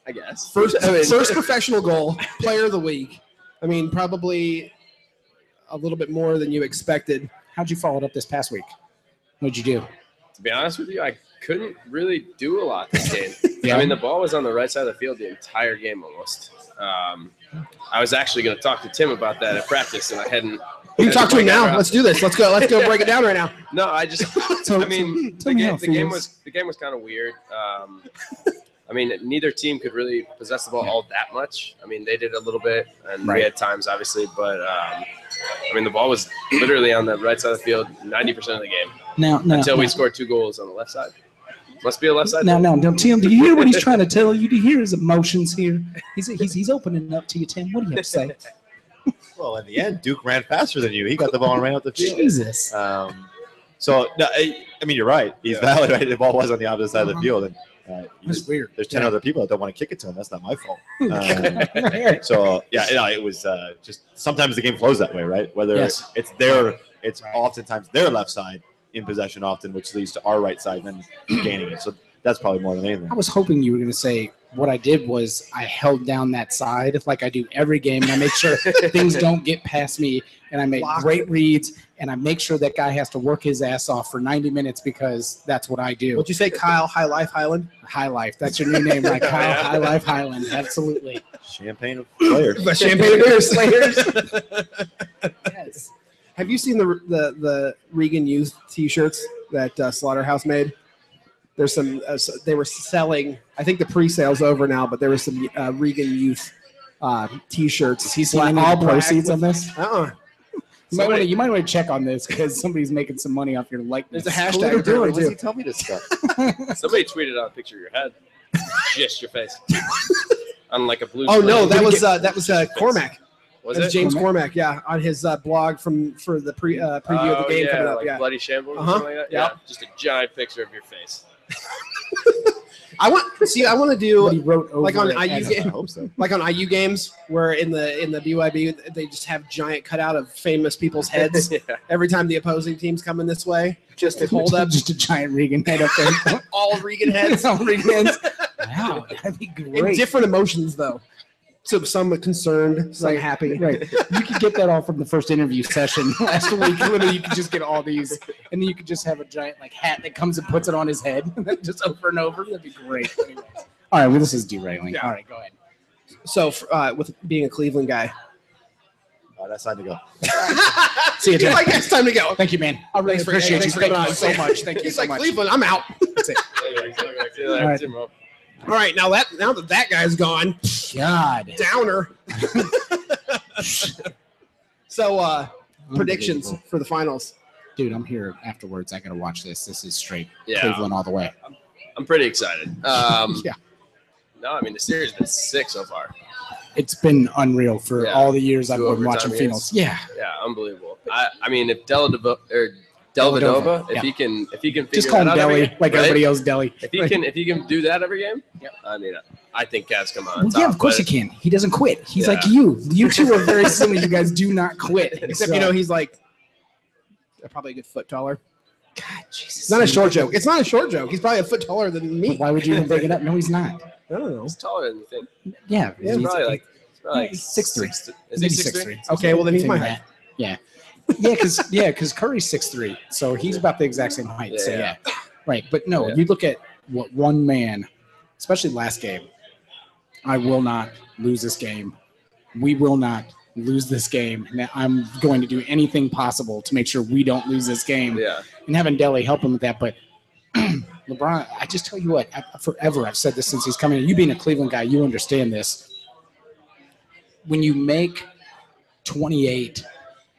D: I guess.
B: First,
D: I mean-
B: first [laughs] professional goal, player of the week. I mean, probably a little bit more than you expected.
A: How'd you follow it up this past week? What'd you do?
D: To be honest with you, I couldn't really do a lot this [laughs] game.
A: Yeah.
D: I mean, the ball was on the right side of the field the entire game almost. Um, I was actually going to talk to Tim about that at practice, and I hadn't.
B: You can talk to him now. Let's do this. Let's go. Let's go break it down right now. [laughs]
D: No, I just.
A: So-
D: I mean, the
A: me
D: game, the game was the game was kind of weird. Um, I mean, neither team could really possess the ball all that much. I mean, they did a little bit, and
A: Right.
D: we had times, obviously, but um, I mean, the ball was literally on the right side of the field ninety percent of the game
A: Now, now,
D: until we
A: now,
D: scored two goals on the left side. Must be a left side.
A: now, now, now, Tim, do you hear what he's [laughs] trying to tell you? Do you hear his emotions here? He's, he's, he's opening up to you, Tim. What do you have to say? [laughs]
C: Well, in the end, Duke ran faster than you. He got the ball and ran out the field.
A: Jesus.
C: Um, so no, I, I mean you're right. He's
D: Yeah.
C: valid. Right, the ball was on the opposite side of the field, and uh, just-
A: weird.
C: there's ten
A: Yeah.
C: other people that don't want to kick it to him. That's not my fault. [laughs] Um, [laughs] so yeah, know, it was uh, just sometimes the game flows that way, right? Whether
A: Yes.
C: it's their, it's oftentimes their left side in possession often, which leads to our right side then [clears throat] gaining it. So that's probably more than anything.
A: I was hoping you were going to say what I did was I held down that side like I do every game, and I make sure [laughs] things don't get past me, and I make
B: Block.
A: great reads, and I make sure that guy has to work his ass off for 90 minutes because that's what I do.
B: What'd you say, Kyle? High Life Hyland.
A: High Life, that's your new name, right? Kyle [laughs] High Life Hyland, absolutely.
C: Champagne of players.
B: The [laughs] Champagne Bears Slayers.
A: Yes.
B: Have you seen the the the Regan Youth T-shirts that uh, Slaughterhouse made? There's some. Uh, s- they were selling. I think the pre-sale's over now, but there was some uh, Regan Youth uh, T-shirts.
A: Is he seeing any
B: all
A: of the
B: black
A: proceeds on this? [laughs]
B: Uh-uh.
A: You might, wanna, you might want to check on this because somebody's making some money off your likeness.
B: There's a hashtag
C: are you doing?
B: doing
C: does he tell me this stuff? [laughs]
D: Somebody tweeted out a picture of your head, just your face, [laughs] on like a blue.
B: Oh no, that was uh, that was uh, Cormac.
D: was
B: that
D: it
B: James
A: Cormac?
B: Cormac. Yeah, on his uh, blog from for the pre uh, preview of
D: Oh,
B: the game
D: yeah,
B: coming up.
D: like
B: Yeah,
D: bloody shambles
B: Uh-huh,
D: something like that.
B: yeah.
D: Yeah, just a giant picture of your face.
B: I want see. I want to do
A: he wrote over
B: Like on IU
A: as-
B: game.
C: I hope so.
B: like on IU games where in the in the BYB they just have giant cutout of famous people's heads [laughs]
D: yeah.
B: every time the opposing team's coming this way, just to [laughs] hold up
A: just a giant Regan head up there. [laughs]
B: all Regan heads
A: All Regan heads. Wow, that'd be
B: in
A: great.
B: different emotions though. So some are concerned, some
A: Right.
B: happy.
A: Right. You could get that all from the first interview session [laughs] last week. Literally, you could just get all these, and then you could just have a giant like hat that comes and puts it on his head, [laughs] just over and over. That'd be great. Anyways. All right, well, this is derailing.
B: Yeah.
A: All right, go ahead.
B: So uh, with being a Cleveland guy,
C: Oh, that's time to go. [laughs]
A: See you,
B: he's like it's time to go.
A: Thank you, man. I really
B: Thanks for-
A: appreciate you.
B: thanks for
A: Thank you so much. Thank you
B: He's
A: so
B: like
A: much.
B: Cleveland, I'm out.
A: That's it.
D: See you later,
A: All right.
D: Tim Rowe.
B: All right, now that now that that guy's gone,
A: God.
B: downer. so uh predictions for the finals.
A: Dude, I'm here afterwards. I gotta watch this. This is straight
D: Yeah.
A: Cleveland all the way.
D: I'm pretty excited. Um, [laughs]
A: Yeah.
D: No, I mean the series has been sick so far.
A: It's been unreal for
D: Yeah.
A: all the years I've been watching
D: years.
A: finals. Yeah.
D: Yeah, unbelievable. I, I mean, if Dellavedova or Dellavedova, if
A: yeah.
D: he can, if he can figure
A: Just call him
D: that out
A: Delly,
D: game,
A: like
D: right?
A: everybody else Delly.
D: If he can, if he can do that every game, yeah. I mean, I think Cavs come on
A: Well, yeah, of course he can. He doesn't quit. He's
D: Yeah.
A: like you. You two are very similar. You guys do not quit. [laughs]
B: Except
A: So-
B: you know he's like probably a good foot taller.
A: God, Jesus.
B: It's not a short joke. It's not a short joke. He's probably a foot taller than me.
A: Why would you even bring it up? No, he's not.
B: I don't know.
D: He's taller than you think.
A: Yeah,
D: He's
A: he's-
D: probably like, he's probably
A: Yeah,
D: like
A: he's 6'3".
D: Is he
A: maybe
D: six three?
B: Okay, well then he's my height.
A: Yeah, yeah, because yeah, because Curry's six three, so he's about the exact same height. so
D: Yeah.
A: yeah, right. But no,
D: Yeah.
A: you look at what one man, especially last game. I will not lose this game. We will not lose this game. And I'm going to do anything possible to make sure we don't lose this game.
D: Yeah,
A: and having Delly help him with that. But [clears throat] LeBron, I just tell you what, I, forever I've said this since he's coming in. You being a Cleveland guy, you understand this. When you make 28,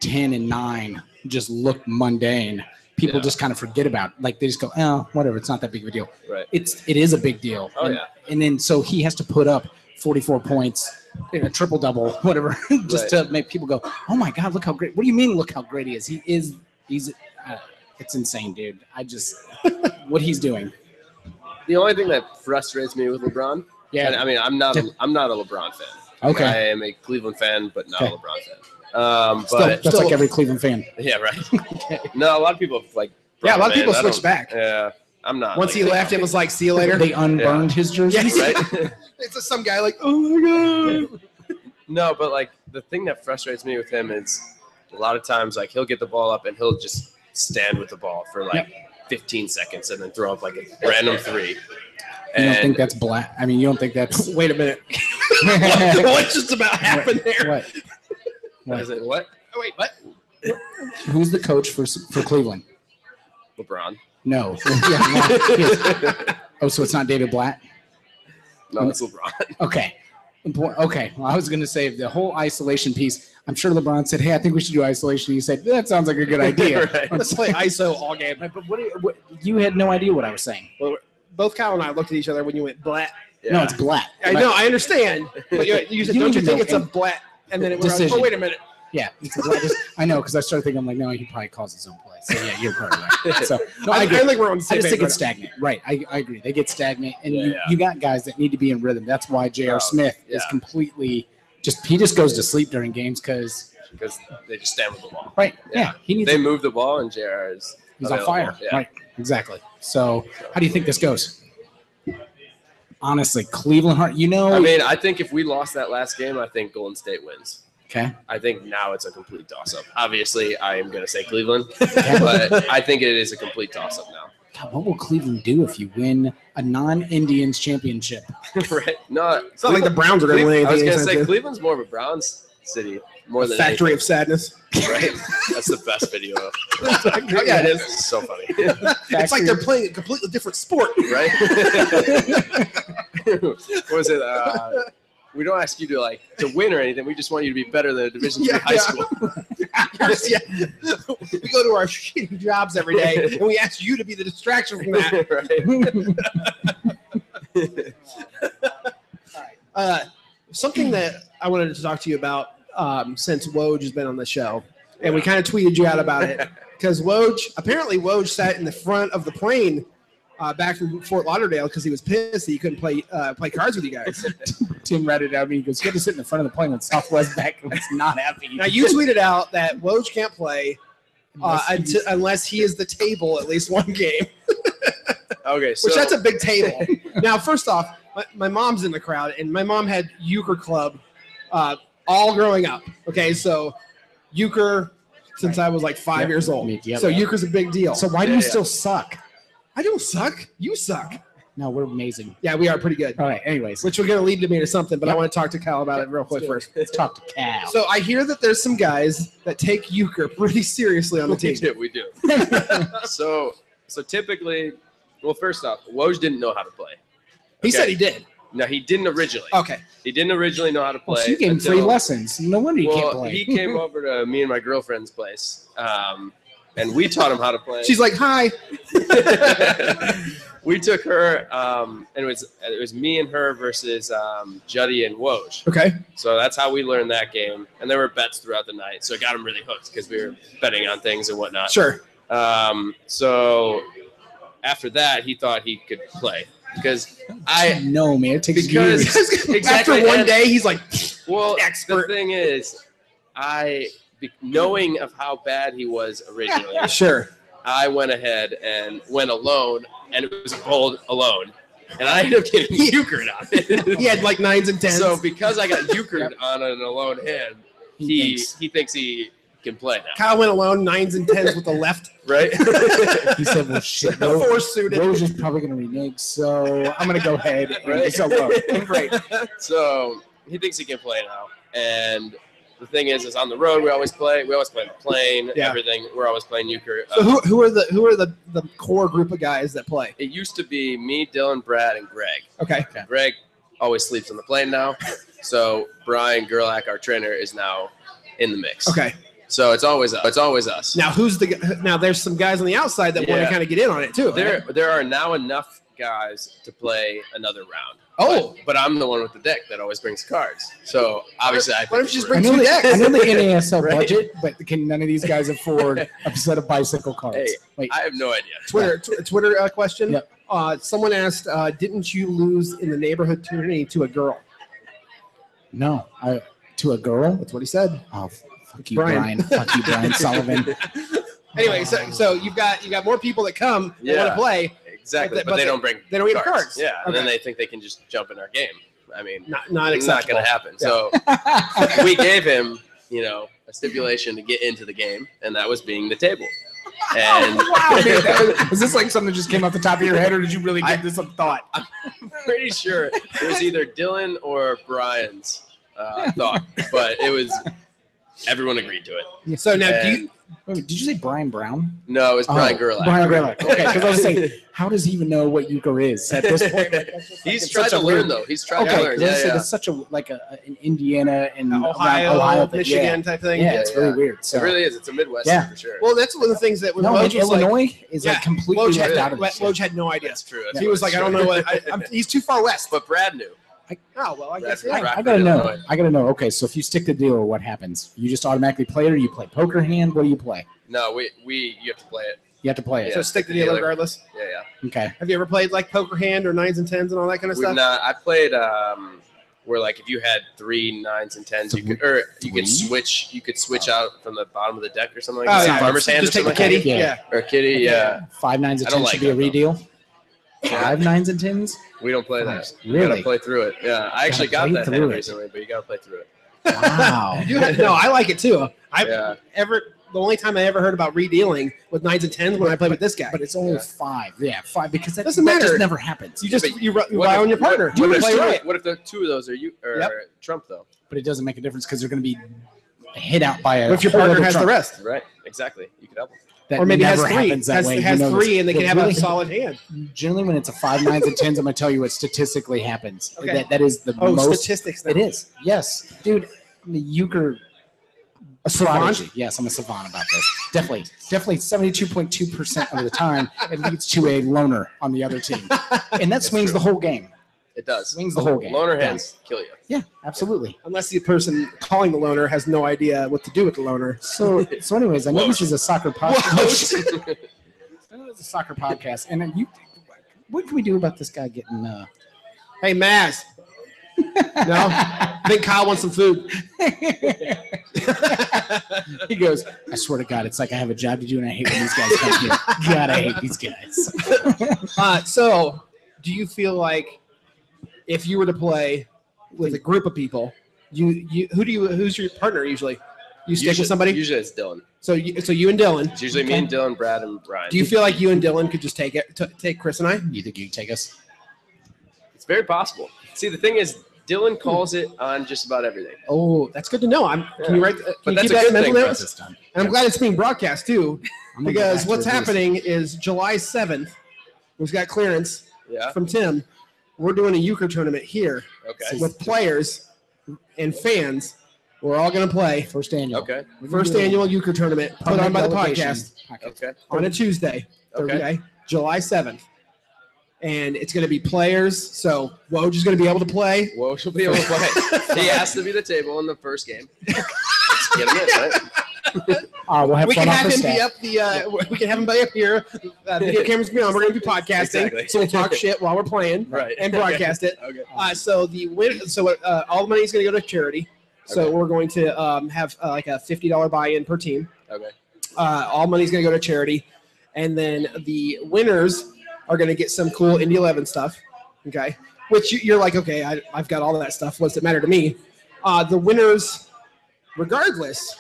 A: 10, and 9 just look mundane, people
D: Yeah.
A: just kind of forget about it. Like they just go, oh, whatever, it's not that big of a deal.
D: right.
A: It's it is a big deal.
D: Oh,
A: and,
D: yeah.
A: And then so he has to put up 44 points, a triple double, [laughs] whatever, [laughs] just
D: Right.
A: to make people go, oh my God, look how great. What do you mean, look how great he is? He is, he's, uh, it's insane, dude. I just, [laughs] what he's doing.
D: The only thing that frustrates me with LeBron,
A: Yeah.
D: I mean, I'm not, a, I'm not a LeBron fan.
A: Okay, I
D: am a Cleveland fan, but not
A: Okay.
D: a LeBron fan. Um,
A: Still,
D: but
A: that's like every Cleveland fan. [laughs]
D: yeah, right. [laughs] No, a lot of people like
B: Yeah, a lot of people
D: I
B: switch back.
D: Yeah, I'm not.
B: Once
D: like
B: he left, it was like, see you later.
A: They unburned his jersey.
B: Yes.
D: right. [laughs]
B: It's just some guy like, oh my god.
D: no, but like the thing that frustrates me with him is a lot of times like he'll get the ball up and he'll just stand with the ball for like 15 seconds and then throw up like a random three.
A: You don't
D: And
A: think that's black? I mean, you don't think that's
B: Wait a minute.
A: what?
B: what just about happened there?
A: what?
D: I was like, what?
B: Oh, wait, what?
A: Who's the coach for for Cleveland?
D: LeBron.
A: No. [laughs] Yeah, no, yes. Oh, so it's not David Blatt?
D: No, it's LeBron. [laughs]
A: Okay. Okay. Well, I was going to say the whole isolation piece. I'm sure LeBron said, "Hey, I think we should do isolation." He said, "That sounds like a good [laughs] idea."
D: Right.
B: Let's play ISO all game.
A: But what, do you- what? You had no idea what I was saying.
B: Both Kyle and I looked at each other when you went black.
A: No, it's Blatt.
B: I know, I understand. But you, you said,
A: You
B: don't you think
A: know
B: it's a
A: any-
B: black? And then it was like, oh, wait a minute.
A: Yeah, a Blatt. I know because I started thinking, I'm like, no, he probably calls his own play. So yeah, you're probably right. [laughs] So no,
B: I,
A: I
B: I think we're on the
A: I
B: same
A: just
B: page.
A: think
B: right
A: it's stagnant. Right. I, I agree. They get stagnant, and
D: Yeah,
A: you,
D: yeah.
A: you got guys that need to be in rhythm. That's why J.R.
D: Oh,
A: Smith is completely just he just goes to sleep during games because
D: because they just stand with the ball.
A: right. Yeah,
D: Yeah.
A: he needs.
D: They move the ball and JR is
A: he's on fire.
D: Yeah.
A: Right. Exactly. So how do you think this goes? Honestly, Cleveland Heart. You know.
D: I mean, I think if we lost that last game, I think Golden State wins.
A: okay.
D: I think now it's a complete toss up. Obviously, I am going to say Cleveland, [laughs] but I think it is a complete toss up now.
A: God, what will Cleveland do if you win a non-Indians championship? [laughs]
D: right? No,
B: It's not like the Browns are going to win
D: I was going to say Cleveland's more of a Browns city more than
B: Factory of Sadness. [laughs]
D: right? That's the best video. [laughs] Of
B: oh, yeah, it is.
D: It's so funny, [laughs]
B: It's like they're playing a completely different sport.
D: right? what was it? Uh, we don't ask you to like to win or anything. We just want you to be better than a Division
B: Yeah,
D: three high
B: yeah.
D: school.
B: yeah. We go to our shitty jobs every day, and we ask you to be the distraction from that.
D: right?
B: Uh, something that I wanted to talk to you about um, since Woj has been on the show, and we kind of tweeted you out about it [laughs] because Woj apparently Woj sat in the front of the plane uh, back from Fort Lauderdale because he was pissed that he couldn't play uh, play cards with you guys. [laughs]
A: Tim read it out. He goes, "You had to sit in the front of the plane with Southwest back was not happy."
B: now you tweeted out that Woj can't play uh,
A: Unless
B: until, unless he is the table at least one game, [laughs]
D: Okay, so
B: which that's a big table. now, first off, my, my mom's in the crowd, and my mom had euchre club uh, all growing up. Okay, so euchre since I was like five
A: Yep.
B: years old.
A: Yep.
B: So euchre's a big deal.
A: so why do you
D: yeah.
A: still suck?
B: I don't suck. You suck.
A: No, we're amazing.
B: Yeah, we are pretty good.
A: All right. Anyways,
B: Which we're gonna lead to me to something, but I want to talk to Cal about it real quick first.
A: let's talk to Cal.
B: So I hear that there's some guys that take euchre pretty seriously on the [laughs]
D: we
B: team.
D: do, we do. [laughs] so, so typically, well, first off, Woj didn't know how to play.
B: He said he did.
D: No, he didn't originally.
B: Okay.
D: He didn't originally know how to play.
A: well, she gave him free
D: until-
A: lessons. No wonder you can't
D: Well,
A: play.
D: he came over to me and my girlfriend's place, um, and we taught him how to play.
B: She's like, "Hi." [laughs]
D: we took her, um, and it was it was me and her versus um, Juddy and Woj.
B: Okay.
D: So that's how we learned that game. And there were bets throughout the night, so it got him really hooked because we were betting on things and whatnot.
B: Sure.
D: Um, so after that, he thought he could play because I
A: no man, it takes
D: because
A: years. [laughs]
D: exactly
B: After one
D: and-
B: day, he's like,
D: Well,
B: Expert.
D: the thing is, I knowing of how bad he was originally, [laughs]
B: "Sure."
D: I went ahead and went alone, and it was a bold alone, and I ended up getting [laughs] euchred on it.
B: He had like nines and tens.
D: so because I got euchred on an alone hand,
A: He
D: he
A: thinks-
D: he thinks he can play now,
B: Kyle went alone, nines and tens with the left, [laughs]
D: right? [laughs]
A: He said, "Well, shit, Ro-
B: four suited.
A: Rose is probably going to renege, so I'm going to go ahead and
D: Right.
A: so low." [laughs]
B: Great.
D: so he thinks he can play now, and the thing is, is on the road we always play. We always play the plane,
B: Yeah.
D: everything. We're always playing euchre.
B: So
D: Uh,
B: who, who are the who are the, the core group of guys that play?
D: it used to be me, Dylan, Brad, and Greg.
B: Okay.
D: Greg always sleeps on the plane now. So Brian Gerlach, our trainer, is now in the mix.
B: Okay.
D: So it's always it's always us.
B: Now who's the now? There's some guys on the outside that want to kind of get in on it too.
D: There there are now enough guys to play another round.
B: Oh.
D: But, but I'm the one with the deck that always brings cards. So obviously I
B: Why don't you just
A: I
B: bring
A: know,
B: two
A: the,
B: decks?
A: I know the NASL [laughs]
D: Right.
A: budget, but can none of these guys afford [laughs] a set of bicycle cards?
D: Hey,
A: Wait,
D: I have no idea.
B: Twitter tw- Twitter uh, question.
A: Yep.
B: Uh, someone asked, uh, "Didn't you lose in the neighborhood tourney to a girl?"
A: no, I, to a girl.
B: That's what he said.
A: Oh, fuck you,
B: Brian.
A: Brian. fuck you, Brian [laughs] Sullivan.
B: Anyway, so so you've got you got more people that come that want
D: Yeah.
B: to play.
D: Exactly,
B: But
D: but,
B: they-
D: they don't bring
B: they don't get cards.
D: Yeah, and then
B: Okay.
D: they think they can just jump in our game. I mean,
B: Not not
D: it's not
B: acceptable.
D: going to happen. So [laughs] we gave him, you know, a stipulation to get into the game, and that was being the table. And [laughs]
A: wow, dude, that was, was this like something that just came off the top of your head, or did you really give
D: I-
A: this some thought?
D: I'm pretty sure it was either Dylan or Brian's uh, thought, but it was everyone agreed to it.
B: So now do you
A: Wait, did you say Brian Brown?
D: no, it was Brian
A: Oh,
D: Gerlach.
A: Brian Gerlach. Okay, because I was saying, [laughs] how does he even know what euchre is at this point? [laughs]
D: He's
A: It's
D: tried
A: such
D: to learn
A: weird-
D: though. He's tried
A: Okay,
D: to learn.
A: 'cause I
D: Yeah,
A: said
D: yeah.
A: it's such a like a an Indiana and
B: Ohio,
A: Ohio thing.
B: Michigan type thing?
A: Yeah, yeah,
D: Yeah,
A: it's
D: yeah.
A: very weird. So
D: It really is. It's a Midwest
A: Yeah.
D: for sure.
B: Well, that's one of the things that when
A: no,
B: Woj
A: and
B: was like,
A: Illinois is
B: Yeah,
A: like completely
B: Woj had,
A: left out of
B: Woj
A: this.
B: had no idea.
D: that's true.
B: he was like, I don't know what. He's too far west.
D: But Brad knew.
B: Oh well, I guess yeah.
A: I, I gotta know.
D: Illinois.
A: I gotta know. Okay, so if you stick the deal, what happens? You just automatically play it, or you play poker hand? What do you play?
D: No, we we you have to play it.
A: You have to play it.
B: So stick the deal
D: Yeah.
B: regardless.
D: Yeah, yeah.
A: Okay.
B: Have you ever played like poker hand or nines and tens and all that kind of
D: We've
B: stuff?
D: not. I played um, where like if you had three nines and tens, you could or you could switch. You could switch out from the bottom of the deck or something
B: Oh
D: like that.
B: yeah,
D: Farmer's hand or
B: just take the
D: something like
B: kitty.
A: Yeah.
B: Yeah.
D: that. or kitty. Yeah,
A: Five nines and
D: I don't
A: tens
D: like
A: should be a
D: that, though.
A: Redeal. Five [laughs] nines and tens.
D: we don't play that.
A: Really?
D: You gotta play through it. Yeah, I actually got that
A: through
D: recently, but you gotta play through it.
A: Wow. [laughs]
B: You had- no, I like it too. I
D: Yeah,
B: ever the only time I ever heard about redealing with nines and tens when I played with this guy.
A: But it's only
D: Yeah.
A: five. Yeah, five because that,
B: Doesn't
A: that
B: matter.
A: just never happens.
B: you just
D: but
B: you, ru- you rely
D: if-
B: on your partner.
D: What,
B: You
D: what if,
B: play
D: two-
B: right.
D: what if the two of those are you or
B: Yep.
D: Trump though?
A: But it doesn't make a difference because they're going to be hit out by a.
B: What if your partner
A: other
B: has the rest?
D: Right. Exactly. You could help them.
A: That
B: or maybe has
A: never
B: three.
A: happens that
B: Has,
A: way. You know
B: three
A: this.
B: and they can have
A: really-
B: a solid hand.
A: Generally, when it's a five nines and tens, I'm going to tell you what statistically happens.
B: Okay.
A: That that is the
B: Oh,
A: most.
B: statistics. Now.
A: It is. Yes, dude. The euchre
B: A savant?
A: prodigy. Yes, I'm a savant about this. Definitely, definitely, seventy-two point two percent of the time, it leads to a loner on the other team, and that swings the whole game.
D: It does.
A: Swings the whole game.
D: Loner
A: Yeah.
D: hands kill you.
A: Yeah, absolutely.
B: Unless the person calling the loner has no idea what to do with the loner.
A: So, [laughs] so, anyways, I know
D: Whoa.
A: this is a soccer podcast. [laughs] I know it's a soccer podcast, and then you, what can we do about this guy getting? Uh,
B: Hey, Maz. [laughs] No, I think Kyle wants some food.
A: he goes, I swear to God, it's like I have a job to do, and I hate when these guys come here. God, I hate these guys.
B: Uh, so, do you feel like if you were to play with a group of people, you you who do you who's your partner usually? You stick
D: Usually-
B: with somebody.
D: Usually it's Dylan.
B: So you so you and Dylan.
D: It's usually me and Dylan, Brad, and Brian.
B: Do you feel like you and Dylan could just take it t- take Chris and I?
A: You think you can take us?
D: It's very possible. See, the thing is, Dylan calls it on just about everything.
B: Oh, that's good to know. I'm. Can you write? uh, Can
D: But
B: you
D: that's
B: keep
D: a
B: that
D: good
B: mental
D: thing
B: notes?
A: This time.
B: And I'm glad it's being broadcast too,
A: I'm gonna go
B: because what's happening is July 7th. We've got clearance
D: Yeah.
B: from Tim. We're doing a euchre tournament here
D: Okay.
B: with players and fans. We're all going to play
A: First annual.
D: Okay.
B: First annual euchre tournament put on by the podcast
A: podcast.
D: Okay.
B: on a Tuesday.
D: Okay.
B: Okay, July 7th. And it's going to be players. So Woj is going to be able to play.
D: Well, she'll be able to play. [laughs] he has to be the table in the first game. [laughs] Just get him in, right?
A: Uh, we'll have
B: we
A: fun
B: can have
A: the
B: him be up the. Uh, we can have him be up here. Uh, video cameras be on. We're going to be podcasting,
D: Exactly.
B: so we'll talk shit while we're playing
D: Right.
B: and broadcast it. [laughs]
D: Okay.
B: Uh, so the win. So uh, all the money is going to go to charity. So
D: Okay.
B: we're going to um, have uh, like a fifty dollar buy in per team.
D: Okay.
B: Uh, all money is going to go to charity, and then the winners are going to get some cool Indy Eleven stuff. Okay, which you, you're like, okay, I, I've got all that stuff. What's it matter to me? Uh, the winners, regardless,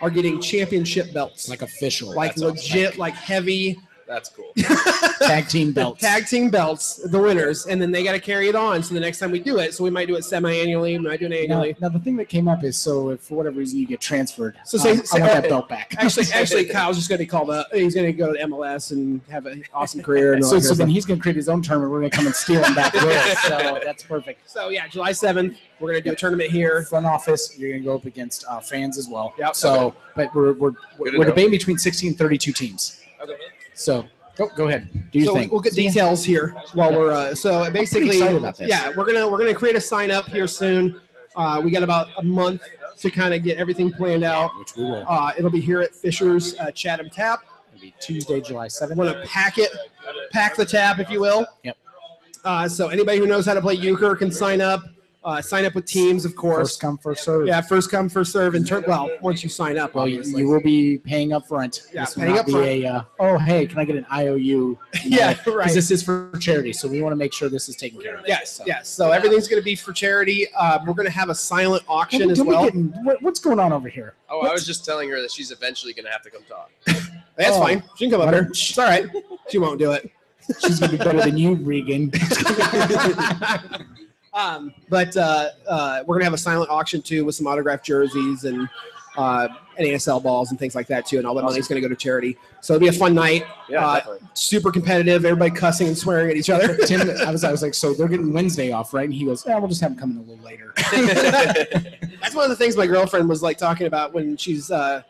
B: are getting championship belts,
A: like official,
B: like
A: That's awesome.
B: legit, like heavy
D: That's cool. [laughs]
A: tag team belts.
B: tag team belts. The winners, and then they got to carry it on. So the next time we do it, so we might do it semi-annually, we might do it
A: Now,
B: annually.
A: now, the thing that came up is so if for whatever reason you get transferred,
B: So say-
A: um,
B: say-
A: I want that belt back.
B: Actually, [laughs] actually, Kyle's just going to be called up. He's going to go to MLS and have an awesome career. And [laughs]
A: so,
B: that
A: so then he's going to create his own tournament. We're going to come and steal him back with. So that's perfect.
B: So yeah, July seventh, we're gonna do a tournament here.
A: Front office, you're going to go up against uh, fans as well.
B: Yep.
A: So, but we're we're
D: Good
A: we're, we're debating between 16 and 32 teams. So go go ahead. Do you
B: so
A: think?
B: we'll get details here while we're uh, so basically
A: excited about this.
B: yeah we're gonna we're gonna create a sign up here soon. Uh, we got about a month to kind of get everything planned out.
A: Which we will.
B: Uh, it'll be here at Fishers uh, Chatham Tap.
A: It'll be Tuesday, July 7th.
B: Want to pack it, pack the tap, if you will.
A: Yep.
B: Uh, so anybody who knows how to play euchre can sign up. Uh, sign up with teams, of course.
A: First come, first serve.
B: Yeah, first come, first serve. And turn, well, once you sign up,
A: Well, you,
B: obviously.
A: you will be paying up front.
B: Yeah,
A: This will
B: paying
A: not
B: up
A: be
B: front.
A: A, uh, oh, hey, can I get an IOU? [laughs]
B: yeah,
A: Because
B: right.
A: this is for charity, so we want to make sure this is taken care of.
B: Yes,
A: So-
B: yes. So everything's going to be for charity. Uh, we're going to have a silent
A: Don't
B: auction
A: be-
B: as
A: don't be
B: well.
A: getting- what- what's going on over here?
D: Oh, I was just telling her that she's eventually going to have to come talk. [laughs]
B: That's
A: Oh.
B: fine. She can come up
A: Whatever.
B: here. It's all right. She won't do it.
A: She's gonna be better than you, Regan. [laughs]
B: um, but uh, uh, we're gonna have a silent auction too with some autographed jerseys and uh, NASL balls and things like that too, and all that money's gonna go to charity. So it'll be a fun night.
D: Yeah,
B: Uh,
D: definitely.
B: Super competitive. Everybody cussing and swearing at each other. [laughs]
A: Tim, I was, I was like, [laughs] so they're getting Wednesday off, right? And he goes, yeah, we'll just have them come in a little later. [laughs]
B: That's one of the things my girlfriend was like talking about when she's uh,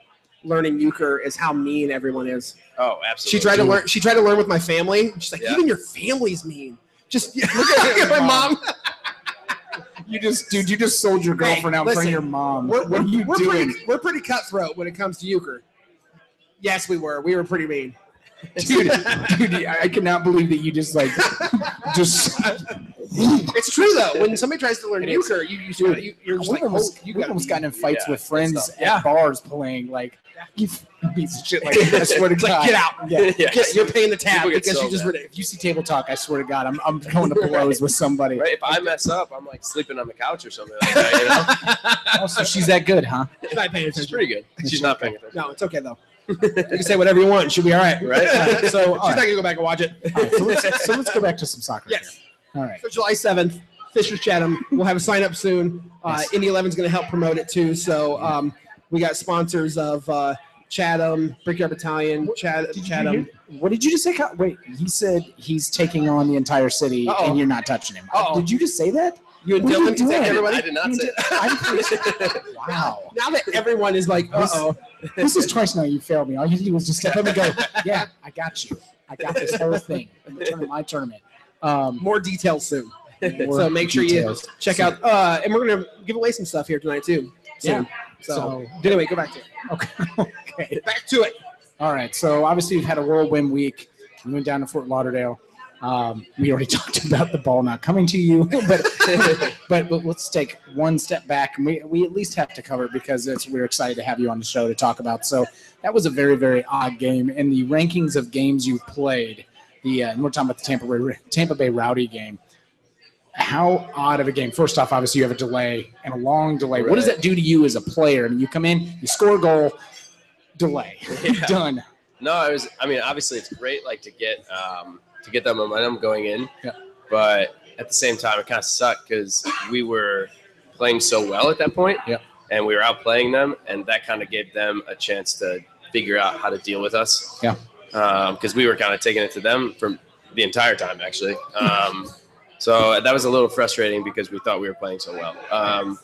B: learning euchre is how mean everyone is.
D: Oh, absolutely.
B: She tried to learn. She tried to learn with my family. She's like,
D: Yeah.
B: even your family's mean. Just look at my mom.
A: You just, dude, you just sold your girlfriend out in front
B: listen,
A: of your mom.
B: We're,
A: what are you
B: we're
A: doing?
B: Pretty, we're pretty cutthroat when it comes to euchre. Yes, we were. We were pretty mean.
A: Dude, dude, I I cannot believe that you just like, just.
B: It's true though. When somebody tries to learn
A: It is.
B: euchre, you, you,
A: Dude,
B: you you're just
A: We've
B: like,
A: almost,
B: oh, you
A: we've
B: got
A: almost gotten in fights
D: Yeah,
A: with friends at
B: Yeah.
A: bars playing like, you piece of shit. Like, I swear to
B: It's like,
A: God.
B: get out.
A: Yeah. [laughs]
D: Yeah.
B: Get- you're paying the tab
D: People get
B: because
D: so
B: you just
D: mad.
B: read
A: If you see table talk, I swear to God, I'm, I'm [laughs] going to blows with somebody.
D: Right? If I mess up, I'm like sleeping on the couch or something like that. You know? [laughs]
A: Oh, so she's that good, huh?
B: She's not paying
D: She's
B: attention.
D: pretty good. She's not paying attention.
B: No, it's okay though. You can say whatever you want. She'll be all right. [laughs]
D: Right.
B: so she's
A: all
B: not gonna go back and watch it.
A: Right, so, let's, so let's go back to some soccer.
B: Yes.
A: Here. All right.
B: So July seventh, Fishers Chatham. We'll have a sign up soon. Uh,
A: Yes.
B: Indy 11's going to help promote it too. So um, we got sponsors of uh, Chatham, Brickyard Battalion, Chad,
A: Did
B: Chatham.
A: what did you just say? Wait, he said he's taking on the entire city
B: Uh-oh.
A: and you're not touching him.
B: Uh-oh.
A: Did you just say that?
B: You and
A: What are
B: Dylan
A: you
B: can take everybody.
D: I did not
A: You
D: say
A: did-
D: that.
A: I'm- [laughs] wow.
B: Now that everyone is like, uh oh,
A: This is twice now you failed me. All you did was just step up and go, yeah, I got you. I got this whole thing in the tournament, my tournament. Um,
B: more details soon.
A: more
B: So make sure you
A: details.
B: check out. Uh, and we're going to give away some stuff here tonight too. Soon. So,
A: So-
B: anyway, go back to it.
A: Okay. [laughs] okay.
B: Back to it.
A: All right. So obviously we've had a whirlwind week. We went down to Fort Lauderdale. Um, we already [laughs] talked about the ball not coming to you, [laughs] but but, but let's take one step back and we, we at least have to cover it because it's, we're excited to have you on the show to talk about. So that was a very, very odd game. In the rankings of games you've played, the uh, and we're talking about the Tampa Bay, Tampa Bay Rowdy game. How odd of a game. First off, obviously you have a delay and a long delay. What does that do to you as a player? I mean, you come in, you score a goal, delay, [laughs]
D: Yeah.
A: done.
D: No, it was. I mean, obviously, it's great, like to get um, to get that momentum going in.
A: Yeah.
D: But at the same time, it kind of sucked because we were playing so well at that point.
A: Yeah.
D: And we were outplaying them, and that kind of gave them a chance to figure out how to deal with us.
A: Yeah.
D: Because we were kind of taking it to them from the entire time, actually. [laughs] Um, so that was a little frustrating because we thought we were playing so well. Um,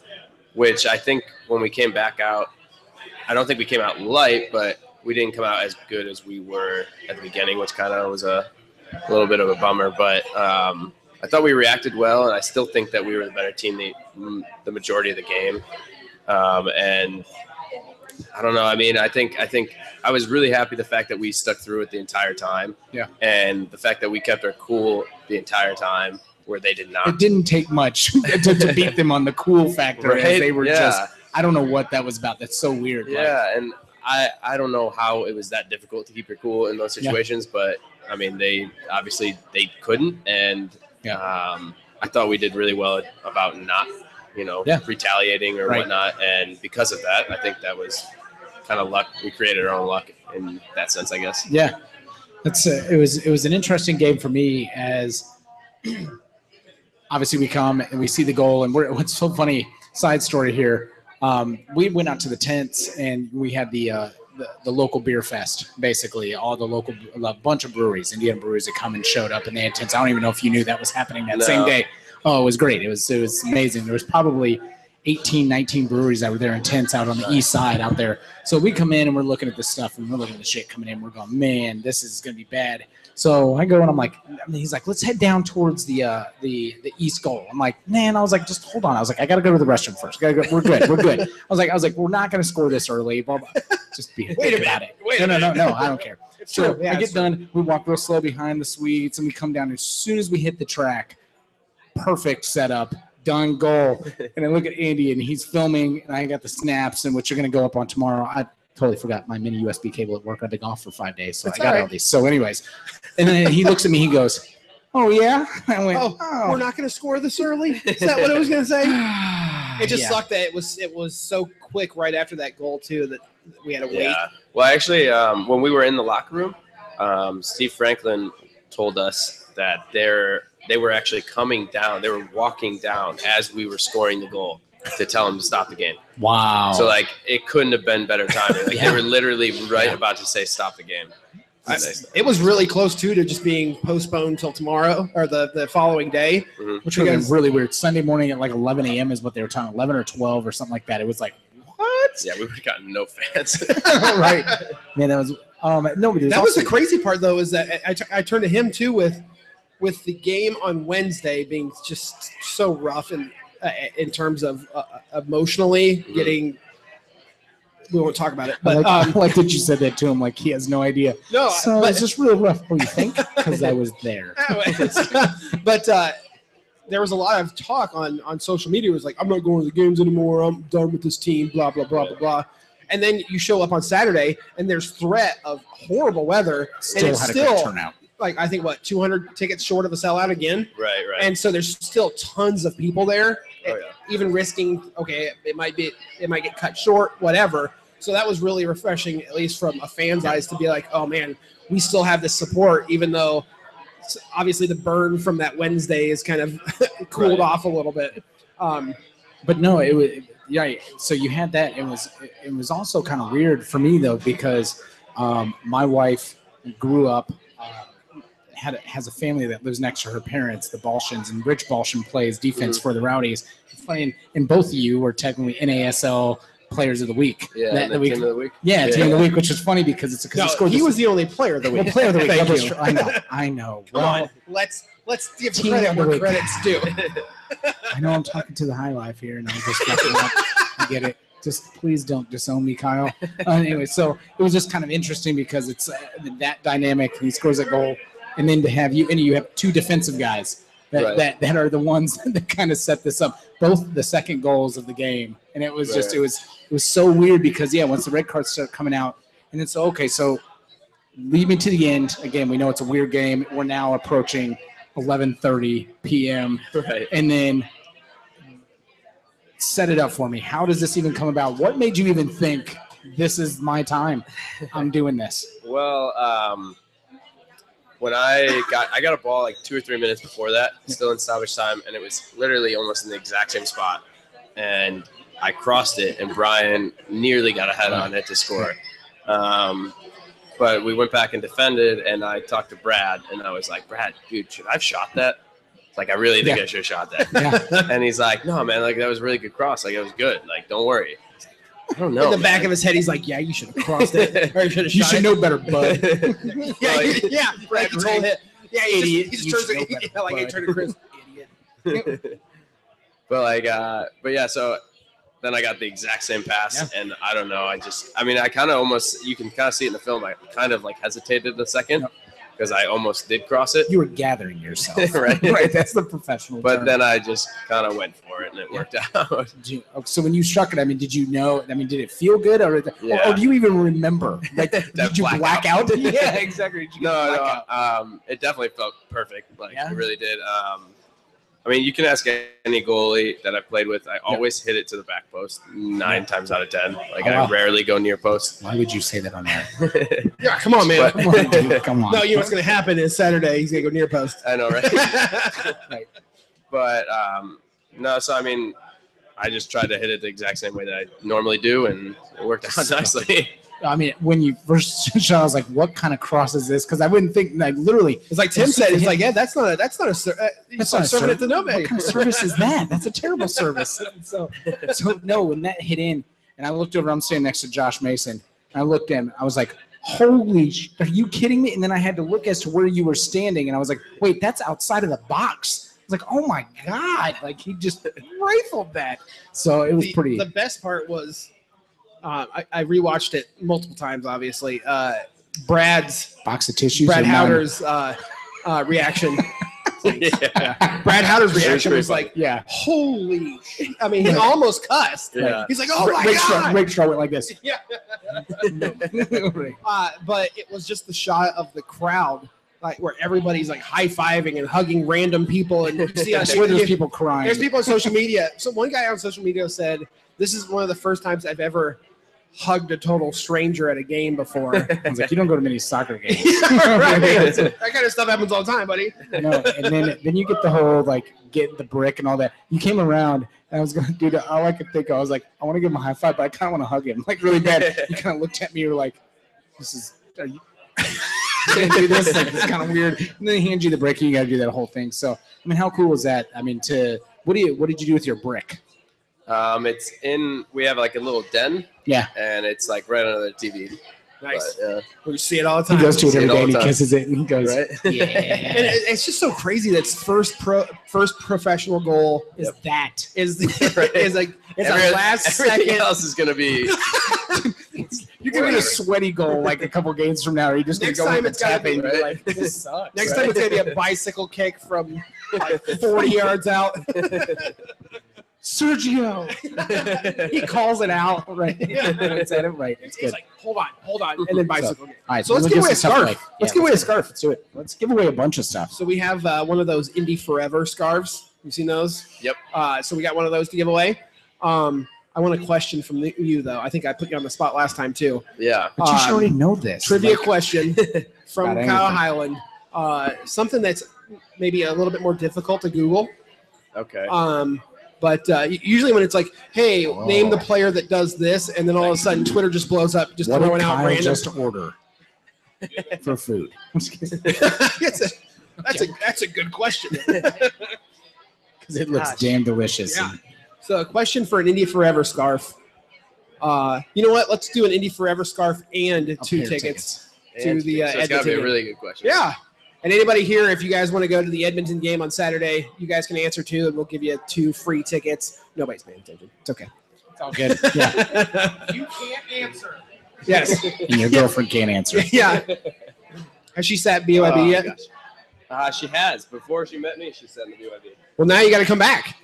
D: which I think when we came back out, I don't think we came out light, but we didn't come out as good as we were at the beginning, which kind of was a, a little bit of a bummer. But um, I thought we reacted well, and I still think that we were the better team the, the majority of the game. Um, and I don't know. I mean, I think I think I was really happy the fact that we stuck through it the entire time.
A: Yeah.
D: And the fact that we kept our cool the entire time, where they did not.
A: It didn't take much [laughs] to, to beat them on the cool factor.
D: Right?
A: They were
D: yeah.
A: just, I don't know what that was about. That's so weird. Like,
D: Yeah, and I I don't know how it was that difficult to keep your cool in those
A: Yeah.
D: situations, but I mean they obviously they couldn't, and
A: Yeah.
D: um, I thought we did really well about not you know
A: Yeah.
D: retaliating or
A: Right.
D: whatnot, and because of that, I think that was kind of luck. We created our own luck in that sense, I guess.
A: Yeah, that's a, it was it was an interesting game for me as [clears throat] obviously we come and we see the goal and we're [laughs] what's so funny side story here. Um, we went out to the tents and we had the, uh, the the local beer fest basically all the local a bunch of breweries Indiana breweries that come and showed up and they had tents. I don't even know if you knew that was happening that same day. Oh, it was great. It was it was amazing. There was probably 18, 19 breweries that were there in tents out on the east side out there. So we come in and we're looking at this stuff and we're looking at the shit coming in. We're going, man, this is gonna be bad. So I go and I'm like, I mean, he's like, let's head down towards the uh, the the east goal. I'm like, man, I was like, just hold on. I was like, I gotta go to the restroom first. Gotta go. We're good. We're good. I was like, I was like, we're not gonna score this early. Blah, blah. Just be
B: Wait a
A: about
B: minute.
A: it.
B: Wait
A: no, no, no, no. I don't care.
B: It's
A: So
B: true. Yeah,
A: I get done. We walk real slow behind the suites, and we come down. As soon as we hit the track, perfect setup, done goal. And I look at Andy and he's filming and I got the snaps and which are going to go up on tomorrow. I totally forgot my mini USB cable at work. I've been off for five days. So
B: That's
A: I got
B: all
A: all
B: right.
A: these. So anyways, and then he looks at me, he goes, oh yeah. [laughs] I went,
B: Oh,
A: oh,
B: we're not going to score this early. Is that what I was going to say? [sighs] It just
A: Yeah.
B: sucked that it was it was so quick right after that goal too that we had to wait.
D: Yeah. Well, actually, um, when we were in the locker room, um, Steve Franklin told us that they're they were actually coming down. They were walking down as we were scoring the goal to tell him to stop the game.
A: Wow.
D: So like it couldn't have been better timing. Like
A: Yeah.
D: they were literally right
A: Yeah.
D: about to say stop the game.
B: I- It was really close too to just being postponed till tomorrow or the, the following day.
D: Mhm.
A: which
B: you
A: would have
B: guys-
A: been really weird. Sunday morning at like 11 a.m. is what they were talking, 11 or 12 or something like that. It was like, what?
D: Yeah, we would have gotten no fans. [laughs]
A: right. Man, that was, um, nobody.
B: That was the crazy part though is that I, I, I turned to him too with with the game on Wednesday being just so rough and uh, in terms of uh, emotionally
D: Mhm.
B: getting. We won't talk about it,
A: I
B: but
A: like,
B: um,
A: I like that you said that to him, like he has no idea.
B: no,
A: So
B: but,
A: it's just real rough. Oh, you think? Because I was there. [laughs] [laughs]
B: but uh, there was a lot of talk on on social media. It was like, I'm not going to the games anymore. I'm done with this team. Blah blah blah blah blah. And then you show up on Saturday, and there's threat of horrible weather,
A: Still
B: and it's
A: had a
B: still
A: turnout.
B: like I think what 200 tickets short of a sellout again.
D: right, right.
B: and so there's still tons of people there
D: Oh, yeah.
B: even risking okay it might be it might get cut short whatever so that was really refreshing at least from a fan's eyes to be like oh man we still have this support even though obviously the burn from that wednesday is kind of [laughs] cooled
D: Right.
B: off a little bit um
A: But no, it was yeah. So you had that. It was it was also kind of weird for me though because um, my wife grew up. Had a, has a family that lives next to her parents, the Balchans, and Rich Balchan plays defense for the Rowdies. It's funny, and, and both of you were technically NASL players of the week.
D: yeah,
A: that,
D: and the
A: week.
D: team of the week.
A: yeah,
D: Yeah.
A: team of the week, which is funny because it's because
B: no,
A: he scored.
B: he
A: this-
B: was the only player of the
A: well,
B: week
A: player of the week.
B: Thank
A: that was
B: you.
A: true. I know, I know. [laughs]
B: come
A: Well,
B: on let's let's give
A: Team
B: credit where
A: week.
B: credit's due
A: I know I'm talking to the high life here, and I'm just fucking up. I get it. Just please don't disown me, Kyle. Uh, anyway, so it was just kind of interesting because it's uh, that dynamic. He scores a goal, and then to have you and you have two defensive guys that,
D: Right.
A: that, that are the ones [laughs] that kind of set this up. Both the second goals of the game, and it was just it was it was so weird because yeah, once the red cards start coming out, and then so okay, so lead me to the end. Again, we know it's a weird game. We're now approaching 11:30 p.m
D: Right.
A: and then set it up for me. How does this even come about? What made you even think this is my time? I'm doing this. [laughs]
D: Well, um, when I got I got a ball like two or three minutes before that, still in salvage time, and it was literally almost in the exact same spot. And I crossed it, and Brian nearly got a head on it to score. Um, but we went back and defended, and I talked to Brad, and I was like, Brad, dude, should I have shot that? Like, I really think
A: Yeah.
D: I should have shot that.
A: Yeah. [laughs]
D: And he's like, No, man, like that was a really good cross. Like it was good. Like, don't worry. I was like, I don't know.
B: in the back of his head he's like yeah you should have crossed it [laughs] or you should have
A: You should
B: it.
A: know better, bud. [laughs] [laughs]
B: yeah,
D: Like-
B: yeah, like he told him. Yeah, he
A: Idiot,
B: Just, he just
A: should
B: turns to,
A: better,
B: yeah, like he turned to Chris. Idiot.
D: but like uh but yeah so then i got the exact same pass and i don't know i just i mean i kind of almost you can kind of see it in the film i kind of like hesitated a second
A: Yep.
D: Because i almost did cross it
A: You were gathering yourself. [laughs]
D: Right. [laughs]
A: right. That's the professional.
D: but
A: term.
D: then i just kind of went for it and it worked [laughs] out
A: you- oh, so when you struck it, I mean, did you know? I mean, did it feel good, or, or,
D: Yeah.
A: or do you even remember? Like, did you black, out? yeah, exactly.
D: No no um it definitely felt perfect like
A: Yeah?
D: it really did um I mean, you can ask any goalie that I've played with. I always hit it to the back post nine times out of ten. Like
A: Oh, wow.
D: I rarely go near post.
A: Why would you say that on that? [laughs]
B: Yeah, come on, man.
D: But-
A: Come on, dude, [laughs] come on.
B: no, you know what's going to happen is Saturday he's going to go near post.
D: I know, [laughs] right? but um, no, so I mean, I just tried to hit it the exact same way that I normally do, and it worked out nicely.
A: I mean, when you first [laughs] shot, I was like, "What kind of cross is this?" Because I wouldn't think, like, literally,
B: It's like Tim said. He's like, yeah, that's not a that's not a ser- uh,
A: That's
B: not
A: a
B: serving
A: ser-
B: it to nobody.
A: What kind of service is that? That's a terrible [laughs] service. So, so no, when that hit in, and I looked over, I'm standing next to Josh Mason. And I looked at him. I was like, "Holy, sh- are you kidding me?" And then I had to look as to where you were standing, and I was like, "Wait, that's outside of the box." I was like, "Oh my god!" Like he just rifled that. So it was
B: the,
A: pretty.
B: The best part was, uh, I, I rewatched it multiple times. Obviously, uh, Brad's
A: box of tissues.
B: Brad
A: or?
B: Howder's uh, uh, reaction. [laughs]
D: Yeah.
B: Brad Howder's
D: was
B: reaction
D: pretty
B: was
D: funny.
B: like,
A: Yeah.
B: "Holy!" I mean, he almost cussed.
D: Yeah.
B: He's like, "Oh my
A: Rick
B: god!"
A: Rick Straw went like this.
B: Yeah. [laughs] Uh, but it was just the shot of the crowd, like where everybody's like high fiving and hugging random people, and you [laughs] see
A: I swear there's
B: there's,
A: people crying.
B: there's people on social media. So one guy on social media said, "This is one of the first times I've ever hugged a total stranger at a game before." [laughs]
A: I was like, you don't go to many soccer games. [laughs]
B: right. [laughs] That kind of stuff happens all the time, buddy.
A: no, and then then you get the whole like get the brick and all that. You came around and I was gonna do the all I could think of, I was like, I want to give him a high five, but I kind of want to hug him like really bad. You kind of looked at me, you were like, this is. Are you, can't do this. Like, it's kind of weird. And then he hands you the brick, and you got to do that whole thing. So, I mean, how cool was that? I mean, to what do you what did you do with your brick?
D: Um, it's in. We have like a little den.
A: Yeah.
D: And it's like right under the TV.
B: Nice.
D: But,
B: We see it all the time.
A: He goes to it
D: See it
A: every
D: all
A: day and he kisses it and he goes, [laughs]
D: yeah. Right.
B: And
A: yeah.
B: it- it's just so crazy. That's first pro, first professional goal
A: is that
B: is [laughs] [laughs]
D: Right.
B: is like it's
D: Every-
B: a last
D: everything
B: second.
D: else is gonna be.
A: you're gonna get a sweaty goal like a couple games from now. Or you just gonna
B: Next
A: go
B: time it's
A: the
B: gotta
A: tapping.
B: be-
A: You're like, this sucks.
B: Next
A: right?
B: time it's gonna be a bicycle kick from like 40 yards out.
A: Sergio. [laughs] he calls it out. Right.
B: Yeah. [laughs]
A: it's at it right. It's
B: He's
A: good.
B: like, hold on, hold on, and then bicycle kick.
A: All right.
B: So let's give away a
A: some stuff
B: scarf. Let's give away a scarf.
A: Let's do it. Let's give away a bunch of stuff.
B: So we have uh, one of those Indy Forever scarves. You seen those?
D: Yep.
B: Uh, so we got one of those to give away. Um, I want a question from the, you though. I think I put you on the spot last time too.
D: Yeah.
A: But you should
B: Um,
A: already know this.
B: Trivia
A: Like,
B: question [laughs] from
A: Got
B: Kyle
A: anything.
B: Highland. Uh, something that's maybe a little bit more difficult to Google.
D: Okay.
B: Um, but uh, usually when it's like, "Hey, name the player that does this," and then all of a sudden Twitter just blows up, just
A: what
B: throwing out
A: Kyle
B: random.
A: just order [laughs] for food? I'm just kidding.
B: It's a- that's a that's a good question. [laughs]
A: Because it looks
B: Gosh.
A: damn delicious.
B: Yeah. So, a question for an Indie Forever scarf. Uh, you know what? Let's do an Indie Forever scarf and
A: A
B: two
A: pair of
B: tickets. to
D: And-
B: the, uh,
D: so it's gotta be a really good question.
B: Yeah. And anybody here, if you guys want to go to the Edmonton game on Saturday, you guys can answer too, and we'll give you two free tickets. Nobody's paying attention. It's okay.
A: It's all good. [laughs] Yeah.
B: you can't answer. Yes.
A: And your girlfriend can't answer. [laughs]
B: yeah. Has she sat BYB
D: Oh,
B: yet?
D: gosh. Uh, she has. Before she met me, she said in the BYB.
B: Well, now you got to come back.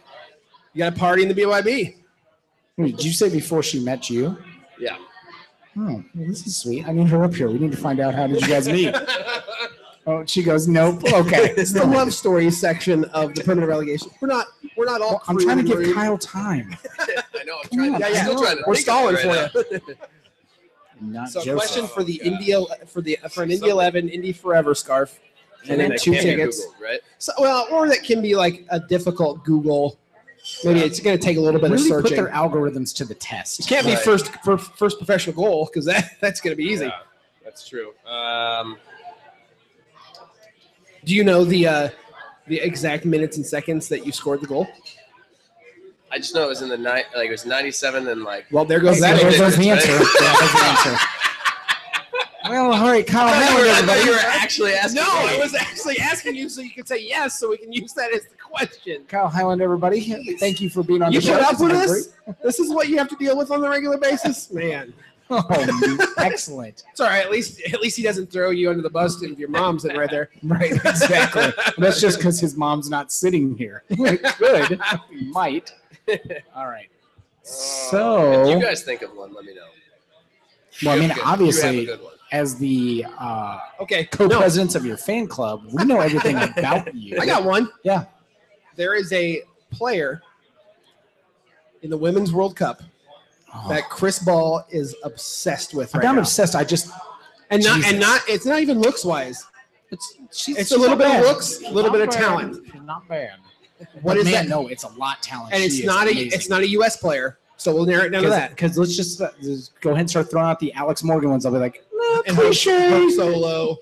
B: You got to party in the BYB.
A: Wait, Did you say before she met you?
D: Yeah.
A: Oh, well, this is sweet. I need her up here. We need to find out how did you guys meet. [laughs] Oh, she goes, nope. Okay. [laughs]
B: It's the love story section of the permanent relegation. We're not. We're not all.
A: Well, I'm trying to give
B: crew.
A: Kyle time. [laughs]
D: I know. I'm trying.
A: on,
B: Yeah,
D: I'm
B: yeah.
D: still trying to
B: We're
D: think of it
B: stalling
D: right
B: for
D: you. [laughs]
A: Not
B: So, a
A: Joseph.
B: question for the
D: Okay.
B: India for the for an Indy Eleven Indy Forever scarf, and then
D: that
B: two tickets.
D: Googled, right?
B: So, well, or that can be like a difficult Google. Maybe it's going to take a little bit
A: really
B: of
A: put their algorithms to the test.
B: It can't be first for first professional goal because that that's going to be easy.
D: Yeah, that's true. Um,
B: Do you know the uh, the exact minutes and seconds that you scored the goal?
D: I just know it was in the night. Like it was 97 and like.
B: Well, there goes that.
A: there goes the answer. Yeah, there's [laughs] the answer. Well, all right, Kyle.
D: I thought you
A: Howard,
D: were- I thought
A: everybody.
D: you were actually asking.
B: No,
D: me.
B: I was actually asking you so you could say yes, so we can use that as the question.
A: Kyle Hyland, everybody. Thank you for being on
B: You
A: the show.
B: put up with
A: This
B: this?
A: is
B: This is what you have to deal with on the regular basis, man.
A: Great. Oh, excellent.
B: It's all right. At least, at least he doesn't throw you under the bus if your mom's sitting right there. [laughs]
A: Right, exactly. That's just because his mom's not sitting here. [laughs] Good. Might. All right.
D: Uh,
A: So,
D: if you guys think of one, let me know.
A: well, I mean,
D: good- you have a
A: obviously, as the uh,
B: Okay,
A: co-presidents of your fan club, we know everything about you.
B: I got one.
A: Yeah.
B: There is a player in the Women's World Cup
A: Oh,
B: that Chris Ball is obsessed with
A: I'm not
B: now.
A: obsessed. I just
B: and not
A: Jesus.
B: and not it's not even looks wise.
A: it's she's,
B: It's
A: she's
B: a little
A: not
B: bit of looks, a little
A: Not
B: bit of
A: bad.
B: talent.
A: She's not bad.
B: What
A: But
B: is
A: man,
B: that?
A: No, it's a lot talent.
B: And
A: She
B: it's
A: is
B: not a it's not a US player. So we'll narrow it down to that.
A: Because let's just, uh, just go ahead and start throwing out the Alex Morgan ones. I'll be like, no,
B: And Hope,
A: cliche.
B: Solo.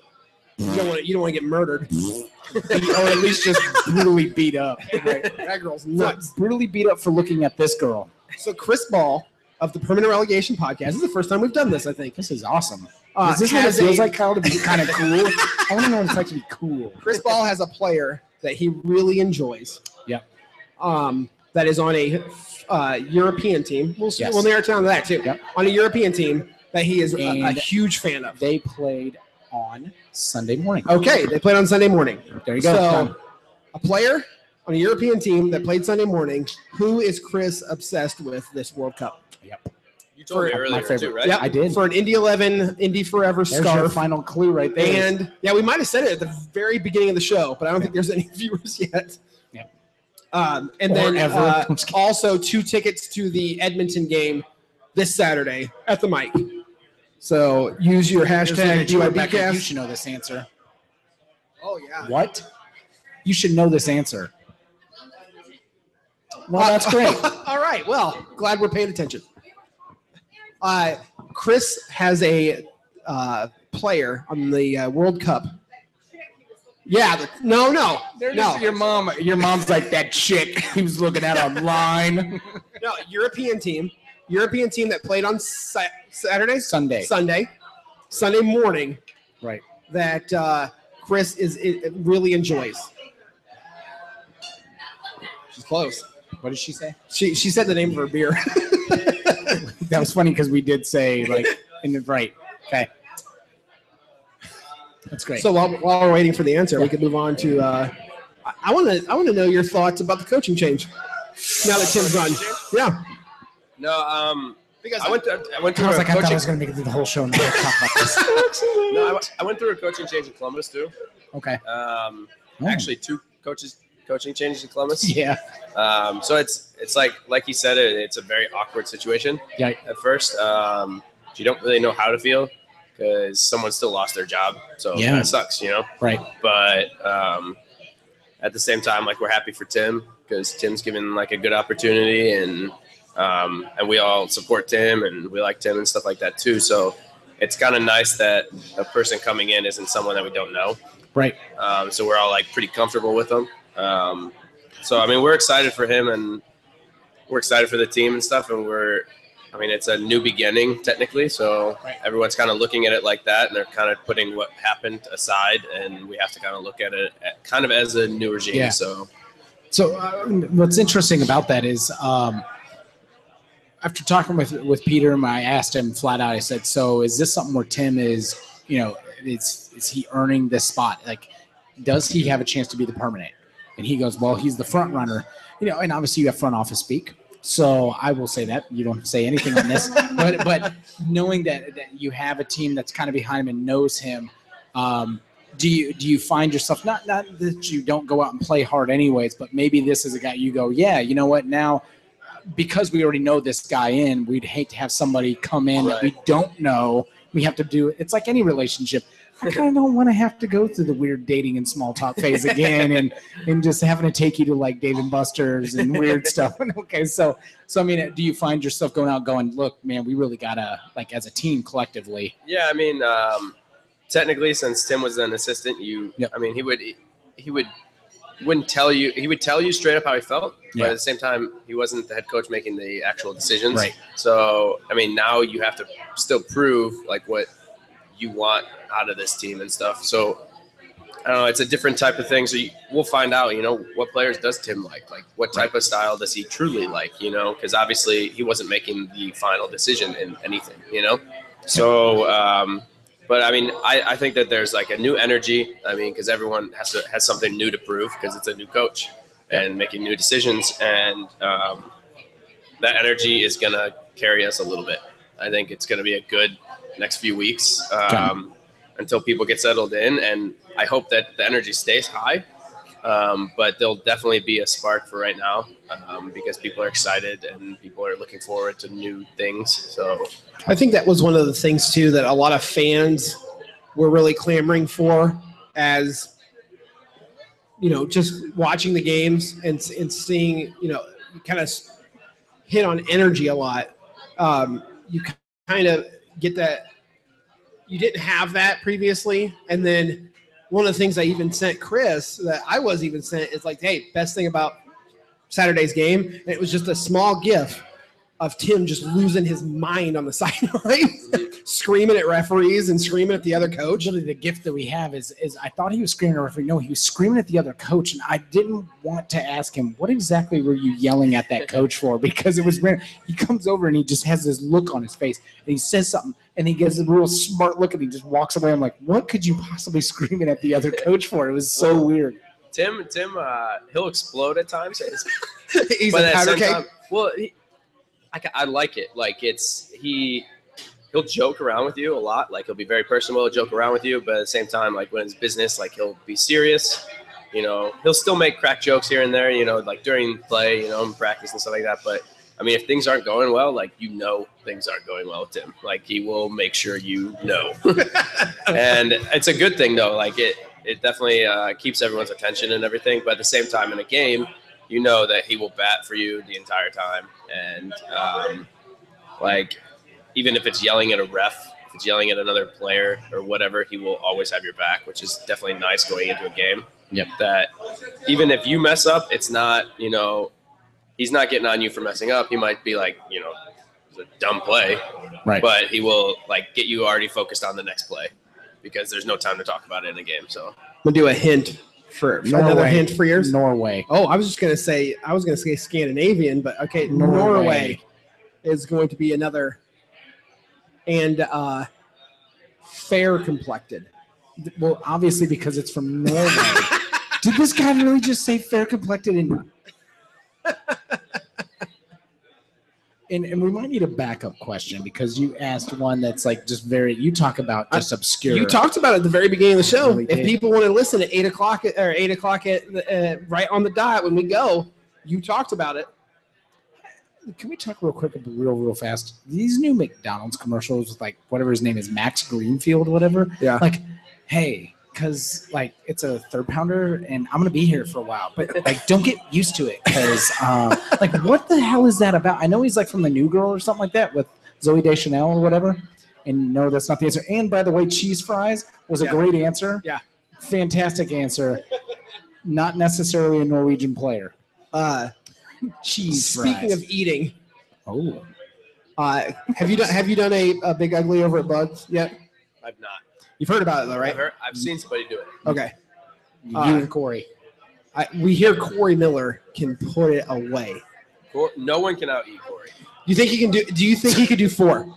B: You don't want to, you don't want to get murdered. [laughs]
A: or at least just brutally beat up. Right? [laughs]
B: That girl's
A: For-
B: nuts.
A: brutally beat up for looking at this girl.
B: So Chris Ball of the Permanent Relegation Podcast. This is the first time we've done this, I think.
A: This is awesome.
B: Uh,
A: is this what it feels
B: a-
A: like, Kyle, to be kind of [laughs] cool? I want to know what it's like to be cool.
B: Chris Ball has a player that he really enjoys.
A: Yep.
B: Um, that is on a uh, European team. We'll
A: Yes.
B: we'll narrow it down to that too.
A: Yep.
B: On a European team that he is a, a huge fan of.
A: They played on Sunday morning.
B: Okay, they played on Sunday morning.
A: There you go.
B: So a player on a European team that played Sunday morning. Who is Chris obsessed with this World Cup?
D: You told me
A: My
D: earlier
A: favorite.
D: too, right?
B: Yeah,
A: I did.
B: for an Indy 11 Indy Forever
A: There's your final clue right there.
B: And yeah, we might have said it at the very beginning of the show, but I don't think there's any [laughs] viewers yet.
A: Yeah.
B: Um, and
A: Or
B: then
A: ever.
B: uh,
A: I'm just kidding.
B: also two tickets to the Edmonton game this Saturday at the mic. So use your hashtag
A: either two or Becca, You should know this answer.
B: Oh yeah.
A: What? You should know this answer. Well, that's great. [laughs]
B: All right. Well, glad we're paying attention. Uh, Chris has a uh, player on the uh, World Cup. Yeah. The, no, no, no,
A: Your mom, your mom's like that chick [laughs] he was looking at online. [laughs]
B: no. European team. European team that played on Sa- Saturday,
A: Sunday.
B: Sunday, Sunday morning.
A: Right.
B: That uh, Chris is it, really enjoys. She's close.
A: What did she say?
B: She she said the name of her beer. [laughs]
A: That was funny because we did say like [laughs] in the right. Okay. That's great.
B: So while, while we're waiting for the answer, we could move on to. Uh, I want to. I want to know your thoughts about the coaching change. Now that Tim's gone, yeah.
D: No, um, because I went to, I went
A: I
D: through
A: was
D: a
A: like, I thought I was going to make it through the whole show and not talk about this. [laughs]
D: no, I, went- I went through a coaching change in Columbus too.
A: Okay.
D: Um,
A: Oh.
D: actually, two coaches coaching changes in Columbus. [laughs]
A: Yeah.
D: Um, so it's it's like like he said it. It's a very awkward situation.
A: Yeah.
D: At first, um, you don't really know how to feel because someone still lost their job. So
A: Yeah.
D: it sucks, you know.
A: Right.
D: But um, at the same time, like we're happy for Tim because Tim's given like a good opportunity, and um, and we all support Tim and we like Tim and stuff like that too. So it's kind of nice that a person coming in isn't someone that we don't know.
A: Right.
D: Um, so we're all like pretty comfortable with him. Um, so I mean, we're excited for him and we're excited for the team and stuff. And we're, I mean, it's a new beginning technically. So
A: Right.
D: everyone's kind of looking at it like that, and they're kind of putting what happened aside, and we have to kind of look at it at, kind of as a new regime.
A: Yeah.
D: So
A: So uh, what's interesting about that is, um, after talking with with Peter, I asked him flat out. I said, "So is this something where Tim is, you know, is is he earning this spot? Like, does he have a chance to be the permanent?" And he goes, "Well, he's the front runner, you know, and obviously you have front office speak." So I will say that you don't say anything on this, [laughs] but but knowing that that you have a team that's kind of behind him and knows him, um, do you do you find yourself not not that you don't go out and play hard anyways, but maybe this is a guy you go, yeah, you know what now. Because we already know this guy in, we'd hate to have somebody come in that we don't know. We have to do it's like any relationship. I kind of don't want to have to go through the weird dating and small talk phase again, and and just having to take you to like Dave and Buster's and weird stuff. [laughs] okay, so so I mean, do you find yourself going out going, look, man, we really gotta like as a team collectively,
D: yeah, I mean, um, technically, since Tim was an assistant, you,
A: Yep.
D: I mean, he would he would wouldn't tell you he would tell you straight up how he felt,
A: Yeah.
D: but at the same time, he wasn't the head coach making the actual decisions.
A: Right.
D: So, I mean, now you have to still prove like what you want out of this team and stuff. So, I don't know. It's a different type of thing. So you, we'll find out. You know, what players does Tim like? Like, what type of style does he truly like? You know, because obviously he wasn't making the final decision in anything. You know, so. um but I mean, I, I think that there's like a new energy. I mean, because everyone has to has something new to prove because it's a new coach and making new decisions, and um, that energy is gonna carry us a little bit. I think it's gonna be a good next few weeks um, until people get settled in, and I hope that the energy stays high. Um, but there'll definitely be a spark for right now um, because people are excited and people are looking forward to new things. So
B: I think that was one of the things too that a lot of fans were really clamoring for as you know just watching the games and and seeing you know kind of hit on energy a lot um, you kind of get that you didn't have that previously and then one of the things i even sent chris that i was even sent is like hey best thing about saturday's game and it was just a small gif of Tim just losing his mind on the [laughs] sideline, screaming at referees and screaming at the other coach.
A: Literally, the gift that we have is is I thought he was screaming at referee. No, he was screaming at the other coach, and I didn't want to ask him what exactly were you yelling at that coach for [laughs] because it was weird. He comes over and he just has this look on his face, and he says something, and he gives a real smart look, and he just walks away. I'm like, what could you possibly [laughs] screaming at the other coach for? It was so weird.
D: Tim, Tim, uh, he'll explode at times. [laughs]
B: He's
D: but
B: a
D: at the
B: powder
D: same time, well, he, I, I like it. Like it's he, he'll joke around with you a lot. Like he'll be very personal, joke around with you, but at the same time, like when it's business, like he'll be serious. You know, he'll still make crack jokes here and there. You know, like during play, you know, in practice and stuff like that. But I mean, if things aren't going well, like you know, things aren't going well with Tim. Like he will make sure you know, [laughs] and it's a good thing though. Like it, it definitely uh, keeps everyone's attention and everything. But at the same time, in a game, you know that he will bat for you the entire time, and um, like even if it's yelling at a ref, if it's yelling at another player or whatever, he will always have your back, which is definitely nice going into a game.
A: Yep.
D: That even if you mess up, it's not you know he's not getting on you for messing up. He might be like you know it's a dumb play,
A: Right.
D: but he will like get you already focused on the next play because there's no time to talk about it in a game. So
B: I'm gonna do a hint for, for another hint for yours.
A: Norway.
B: Oh, I was just gonna say I was gonna say Scandinavian, but okay,
A: Norway.
B: Norway, is going to be another and uh fair complected.
A: Well, obviously because it's from Norway. [laughs] Did this guy really just say fair complected and and, and we might need a backup question because you asked one that's like just very you talk about just obscure
B: You talked about it at the very beginning of the show.
A: Really
B: if people want to listen at eight o'clock or eight o'clock at uh, right on the dot when we go, you talked about it.
A: Can we talk real quick, real, real fast? These new McDonald's commercials with like whatever his name is, Max Greenfield, whatever.
B: Yeah.
A: Like, hey, because like it's a third pounder and I'm gonna be here for a while, but like don't get used to it because uh, like what the hell is that about? I know he's like from the New Girl or something like that with Zooey Deschanel or whatever. And no, that's not the answer. And by the way, cheese fries was a
B: Yeah.
A: great answer.
B: Yeah.
A: Fantastic answer. Not necessarily a Norwegian player.
B: Uh,
A: Cheese fries.
B: speaking
A: fries.
B: of eating,
A: oh.
B: uh, have you done have you done a, a big ugly over at Bugs yet?
D: I've not.
B: You've heard about it though,
D: I've,
B: right?
D: heard, I've seen somebody do it.
B: Okay.
A: You
B: Uh,
A: and Corey.
B: I, we hear Corey Miller can put it away.
D: Cor- No one can out eat Corey.
B: You think he can do? Do you think he could do four?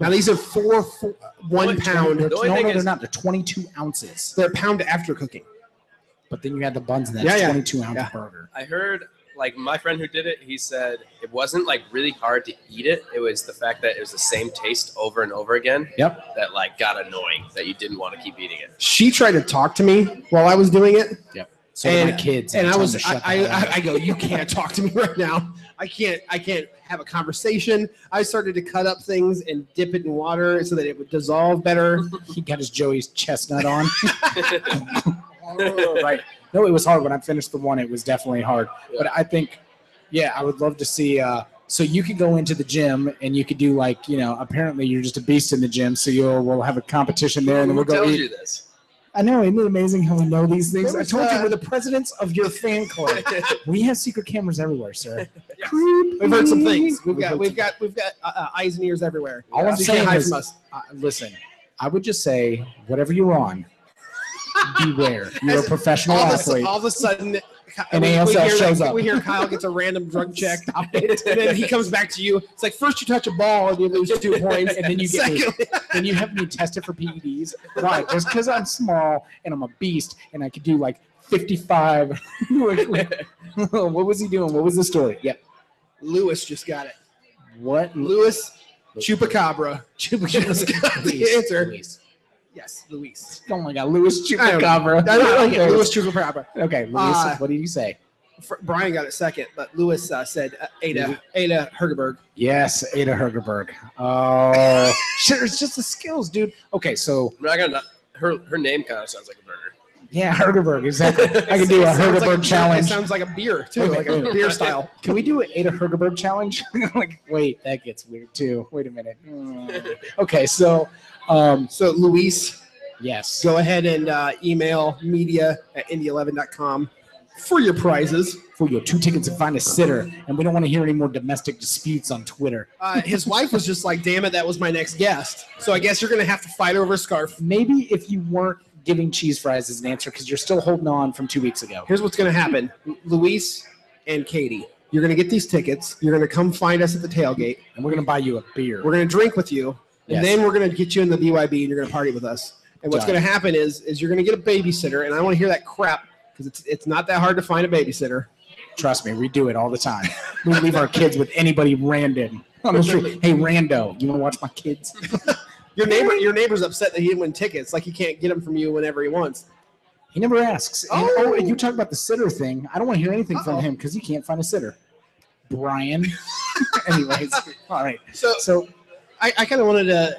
B: Now these are four, four one
D: Only
B: pound.
A: They're,
D: The only
A: no,
D: thing
A: no, they're
D: is-
A: not. They're 22 ounces.
B: They're a pound after cooking.
A: But then you had the buns, and that's
B: Yeah, yeah.
A: 22 ounce
B: Yeah.
A: burger.
D: I heard like my friend who did it. He said it wasn't like really hard to eat it. It was the fact that it was the same taste over and over again.
A: Yep.
D: That like got annoying. That you didn't want to keep eating it.
B: She tried to talk to me while I was doing it,
A: So did my
B: And-
A: kids.
B: and I was
A: them
B: I,
A: shut
B: I, I. I go, you can't talk to me right now. I can't I can't have a conversation. I started to cut up things and dip it in water so that it would dissolve better.
A: he got his Joey's chestnut on. [laughs] [laughs] right. No, it was hard when I finished the one. It was definitely hard. But I think, yeah, I would love to see. Uh, so you could go into the gym and you could do like, you know, apparently you're just a beast in the gym. So you'll we'll have a competition there, and then we'll go
D: tells
A: eat.
D: you this?
A: I know, isn't it amazing how we know these things?
B: There
A: I
B: was,
A: told you
B: uh,
A: we're the presidents of your fan club. [laughs] we have secret cameras everywhere, sir.
D: Yes.
B: We've heard some things. We've got we've got we've got uh, uh, eyes and ears everywhere.
A: All I'm saying is- Uh, listen, I would just say, whatever you're on, beware. You're a professional
B: all, of
A: athlete.
B: all of a sudden,
A: An
B: we, we
A: ASL
B: hear,
A: shows
B: like,
A: up.
B: we hear Kyle gets a random drug check, [laughs] and then he comes back to you. It's like first you touch a ball and you lose two points,
A: And then you get
B: Secondly,
A: and [laughs] you have me tested for PEDs. Right. Just because I'm small and I'm a beast and I could do like 55. [laughs] what was he doing? What was the story? Yep.
B: Lewis just got it.
A: What?
B: Lewis Chupacabra. Chupacabra got the answer. Yes, Luis.
A: Oh my God. Luis
B: I don't.
A: Chupacabra.
B: I don't like it.
A: Okay.
B: Louis Chupacabra.
A: Okay. Luis,
B: Uh,
A: what did you say?
B: Fr- Brian got it second, but Lewis uh, said uh, Ada Ada Hegerberg.
A: Yes, Ada Hegerberg. Oh, [laughs] sure. It's just the skills, dude. Okay. So,
D: I'm not gonna. Her her name kind of sounds like a burger.
A: yeah, Hegerberg. Exactly. [laughs] I can do a
B: It sounds like
A: Hegerberg
B: It
A: challenge.
B: sounds like a beer too,
A: Okay,
B: like a
A: wait.
B: beer [laughs] style.
A: Can we do an Ada Hegerberg challenge? like, wait, that gets weird too. Wait a minute. Hmm. Okay, so, um,
B: So Luis,
A: yes.
B: go ahead and uh, email media at indie11.com for your prizes.
A: For your two tickets and find a sitter, and we don't want to hear any more domestic disputes on Twitter.
B: Uh, his wife was just like, "Damn it, that was my next guest." So I guess you're gonna have to fight over a scarf.
A: Maybe if you weren't giving cheese fries as an answer because you're still holding on from two weeks ago.
B: Here's what's gonna happen: Luis and Katie, you're gonna get these tickets. You're gonna come find us at the tailgate.
A: And we're gonna buy you a beer.
B: We're gonna drink with you, and then we're gonna get you in the BYB, and you're gonna party with us. And what's gonna happen is, is you're gonna get a babysitter, and I want to hear that crap because it's it's not that hard to find a babysitter.
A: Trust me, we do it all the time. We leave our kids with anybody random on the street. Hey, rando, you want to watch my kids? [laughs]
B: Your neighbor, your neighbor's upset that he didn't win tickets. Like he can't get them from you whenever he wants.
A: He never asks. And,
B: Oh.
A: oh, and you talk about the sitter thing. I don't want to hear anything
B: Uh-oh.
A: from him because he can't find a sitter. Brian. [laughs] Anyways, all right.
B: So
A: So
B: I, I kind of wanted to.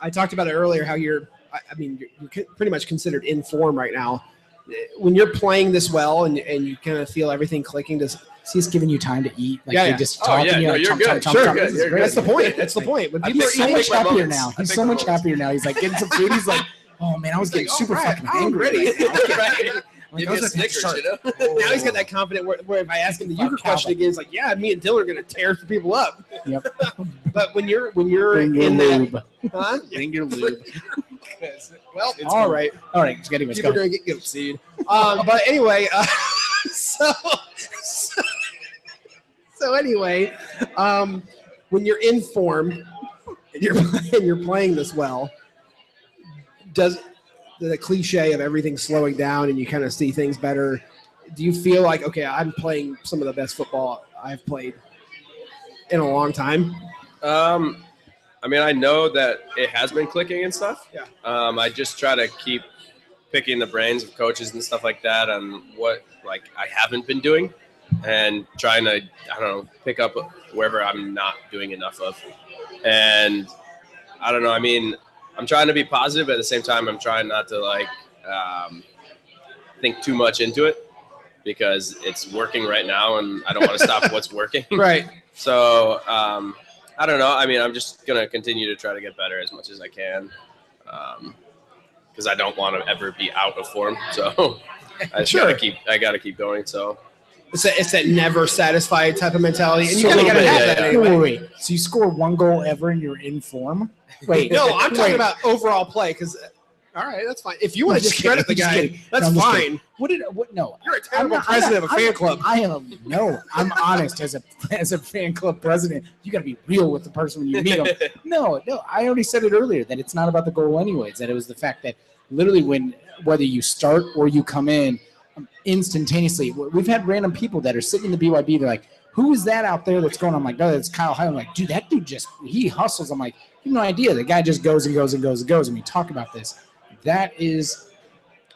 B: I talked about it earlier. How you're. I, I mean, you're, you're pretty much considered in form right now. When you're playing this well and and you kind of feel everything clicking, does
A: he's giving you time to eat. Like
B: Yeah, yeah.
A: just
D: Oh,
A: talking.
D: yeah, no,
A: like,
D: you're
A: chomp,
D: good.
A: chomp, chomp,
D: Sure,
A: chomp.
D: good. You're
B: that's the point? [laughs] That's the point. When people are
A: so much happier
D: moments.
A: now. He's so much
D: moments.
A: happier now. He's like getting some food. He's like, [laughs] oh man, I was getting
B: like, oh,
A: super
B: "All right,
A: fucking
B: I'm
A: angry.
B: ready."
A: right now. [laughs]
D: Right.
A: I'm like,
D: Give me a Snickers, you know? [laughs]
B: now he's got that confident where, where if I ask him the
A: Fuck
B: Euchre question again, it's like, "Yeah, me and Dylan are gonna tear some people up."
A: Yep. [laughs]
B: But when you're when you're
A: Bring your
B: in that,
A: lube.
B: huh? [laughs]
A: Bring your lube.
B: Well, it's
A: All
B: all right.
A: All right, just anyways,
B: People
A: go.
B: are gonna get goat seed. Um, but anyway, uh, so, so so anyway, um, when you're in form and you're and you're playing this well, does the cliche of everything slowing down and you kind of see things better? Do you feel like okay, I'm playing some of the best football I've played in a long time?
D: Um, I mean, I know that it has been clicking and stuff.
B: Yeah.
D: Um, I just try to keep picking the brains of coaches and stuff like that on what like I haven't been doing, and trying to I don't know pick up wherever I'm not doing enough of, and I don't know. I mean, I'm trying to be positive but at the same time. I'm trying not to like um, think too much into it because it's working right now, and I don't want to [laughs] stop what's working.
B: Right.
D: So um, I don't know. I mean, I'm just gonna continue to try to get better as much as I can, because I don't want to ever be out of form. [laughs] So I
B: Sure.
D: gotta keep. I gotta keep going. So
B: It's that it's that never satisfied type of mentality, and you
A: So
B: kind of got to
D: little
B: have
D: bit,
B: that
D: yeah,
B: anyway.
A: wait, wait. So you score one goal ever and you're in form? Wait.
B: No, I'm talking
A: wait.
B: about overall play because. All right, that's fine. If you want to discredit the guy,
A: kidding.
B: that's
A: No,
B: fine.
A: What did what? No,
B: You're a
A: I'm
B: terrible
A: not-
B: president
A: I'm
B: of a
A: not-
B: fan club.
A: I am no. I'm honest as a [laughs] as a fan club president. You got to be real with the person when you meet them. [laughs] No, no. I already said it earlier that it's not about the goal anyways. That it was the fact that literally when whether you start or you come in um, instantaneously. We've had random people that are sitting in the BYB. They're like, "Who is that out there that's going?" I'm like, "No, that's Kyle Hyde." I'm like, "Dude, that dude just he hustles." I'm like, "You have no idea. The guy just goes and goes and goes and goes." And we talk about this. That is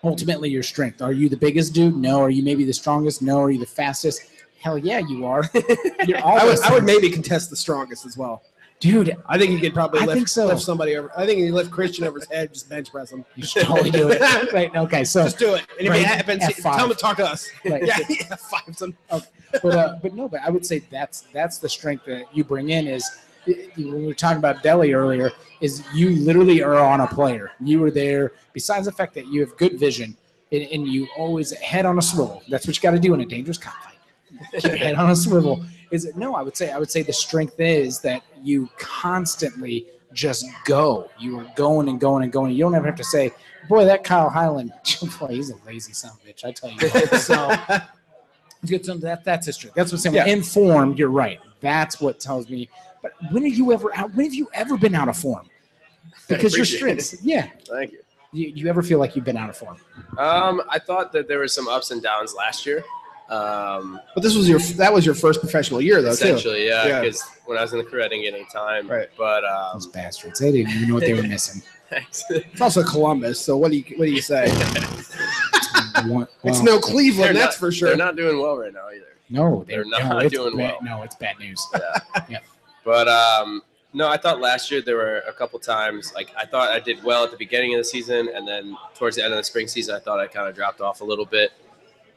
A: ultimately your strength. Are you the biggest dude? No. Are you maybe the strongest? No. Are you the fastest? Hell yeah, you are. [laughs]
B: I would, I would maybe contest the strongest as well.
A: Dude.
B: I think you could probably
A: I
B: lift,
A: think so.
B: lift somebody over. I think you lift Kristian over his head, just bench press him.
A: You should totally do it. [laughs] Right. Okay. So,
B: Just do it. And if it happens,
A: F5.
B: tell him to talk to us.
A: Right. [laughs]
B: Yeah, yeah, five. Some,
A: but uh, but no, but I would say that's that's the strength that you bring in is when we were talking about Delly earlier is you literally are on a player. You were there. Besides the fact that you have good vision and, and you always head on a swivel. That's what you got to do in a dangerous. Keep your head on a swivel. Is it no? I would say I would say the strength is that you constantly just go. You are going and going and going. You don't ever have to say, "Boy, that Kyle Hyland, [laughs] boy, he's a lazy son of a bitch." I tell you. What. [laughs] So good. So that that's his strength. That's what I'm saying.
B: Yeah.
A: Informed. You're right. That's what tells me. But when are you ever out? When have you ever been out of form? [laughs] Because your strengths. Yeah.
D: thank you.
A: You, you ever feel like you've been out of form?
D: Um, I thought that there were some ups and downs last year. Um,
B: but this was your that was your first professional year though too.
D: essentially, yeah,
B: Yeah.
D: because when I was in the crew, I didn't get any time.
B: Right.
D: But um,
A: Those bastards. They didn't even know what they were missing. [laughs]
D: thanks.
B: It's also Columbus, so what do you what do you say? [laughs]
A: One-
B: It's no Cleveland,
D: They're
B: that's
D: not-
B: for sure.
D: They're not doing well right now either.
A: no,
D: they're not
A: it's
D: doing
A: bad-
D: well.
A: No, it's bad news. [laughs] Yeah.
D: But um, no, I thought last year there were a couple times like I thought I did well at the beginning of the season, and then towards the end of the spring season, I thought I kind of dropped off a little bit.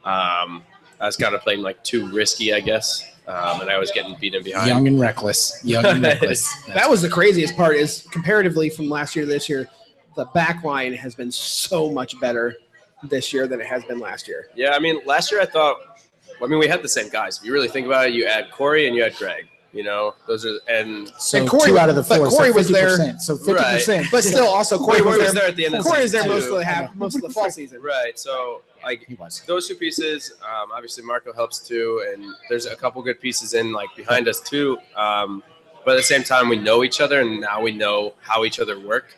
D: Um, I was kind of playing like too risky, I guess, um, and I was getting beaten behind.
A: Young and reckless. Young and [laughs] reckless.
B: that was the craziest part is comparatively from last year to this year, the back line has been so much better this year than it has been last year.
D: Yeah, I mean, last year I thought. I mean, we had the same guys. If you really think about it, you add Corey and you had Greg. You know, those are and
A: So
B: And Corey-
A: two out of the four. but.
B: Corey
A: so
B: was there-
A: So fifty percent. Right.
B: But still, also
D: Corey,
B: Corey,
D: was, there at the end of the
B: Corey is there most of the half, most of the fall season.
D: Right. So like
A: He was.
D: those two pieces, um, obviously Marco helps too, and there's a couple good pieces in like behind us too. Um, but at the same time, we know each other, and now we know how each other work,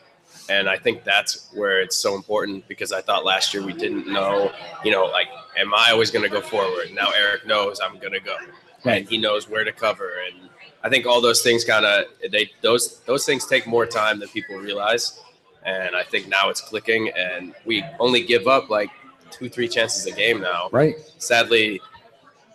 D: And I think that's where it's so important because I thought last year we didn't know, you know, like, am I always going to go forward? Now Eric knows I'm going to go,
A: Right.
D: and he knows where to cover. And I think all those things kind of they those those things take more time than people realize. And I think now it's clicking, and we only give up like two, three chances a game now.
A: Right.
D: Sadly,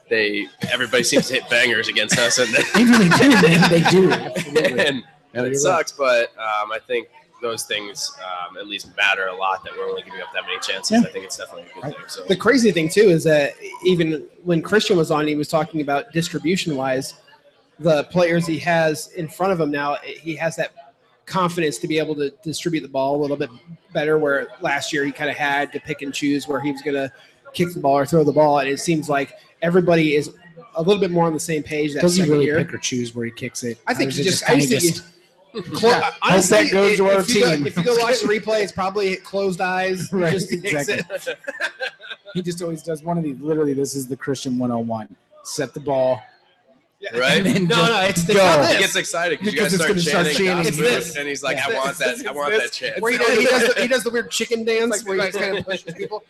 D: they everybody seems to hit [laughs] bangers against us, and
A: They really do. man. They do. [laughs] Absolutely.
D: and, and it sucks. But um, I think those things um, at least matter a lot. That we're only giving up that many chances.
A: Yeah.
D: I think it's definitely a good thing. So
B: The crazy thing too is that even when Kristian was on, he was talking about distribution wise, the players he has in front of him now, he has that confidence to be able to distribute the ball a little bit better. Where last year he kind of had to pick and choose where he was going to kick the ball or throw the ball, and it seems like everybody is a little bit more on the same page that
A: Does he really
B: year.
A: pick or choose where he kicks it?
B: I think he
A: it
B: just, I to,
A: just-
B: Clo- [laughs]
A: Yeah.
B: honestly,
A: that goes to our
B: if you go, if you go [laughs] watch the replay, it's probably closed eyes. [laughs]
A: Right,
B: just
A: exactly.
B: it.
A: he just always does one of these. Literally, this is the Kristian 101. Set the ball.
B: Yeah.
D: Right? [laughs]
A: And then
B: No,
A: just
B: no, it's, it's
A: go.
B: not
D: he gets excited because you guys
A: it's
D: start
A: gonna start
D: chanting,
A: chanting.
B: It's
D: move,
B: this.
D: and he's like,
B: Yeah.
D: I want that.
B: It's
D: I want
B: this.
D: that chance.
B: Where he [laughs] does, he, does the, he does the weird chicken dance like, where he just kind of [laughs] pushes people.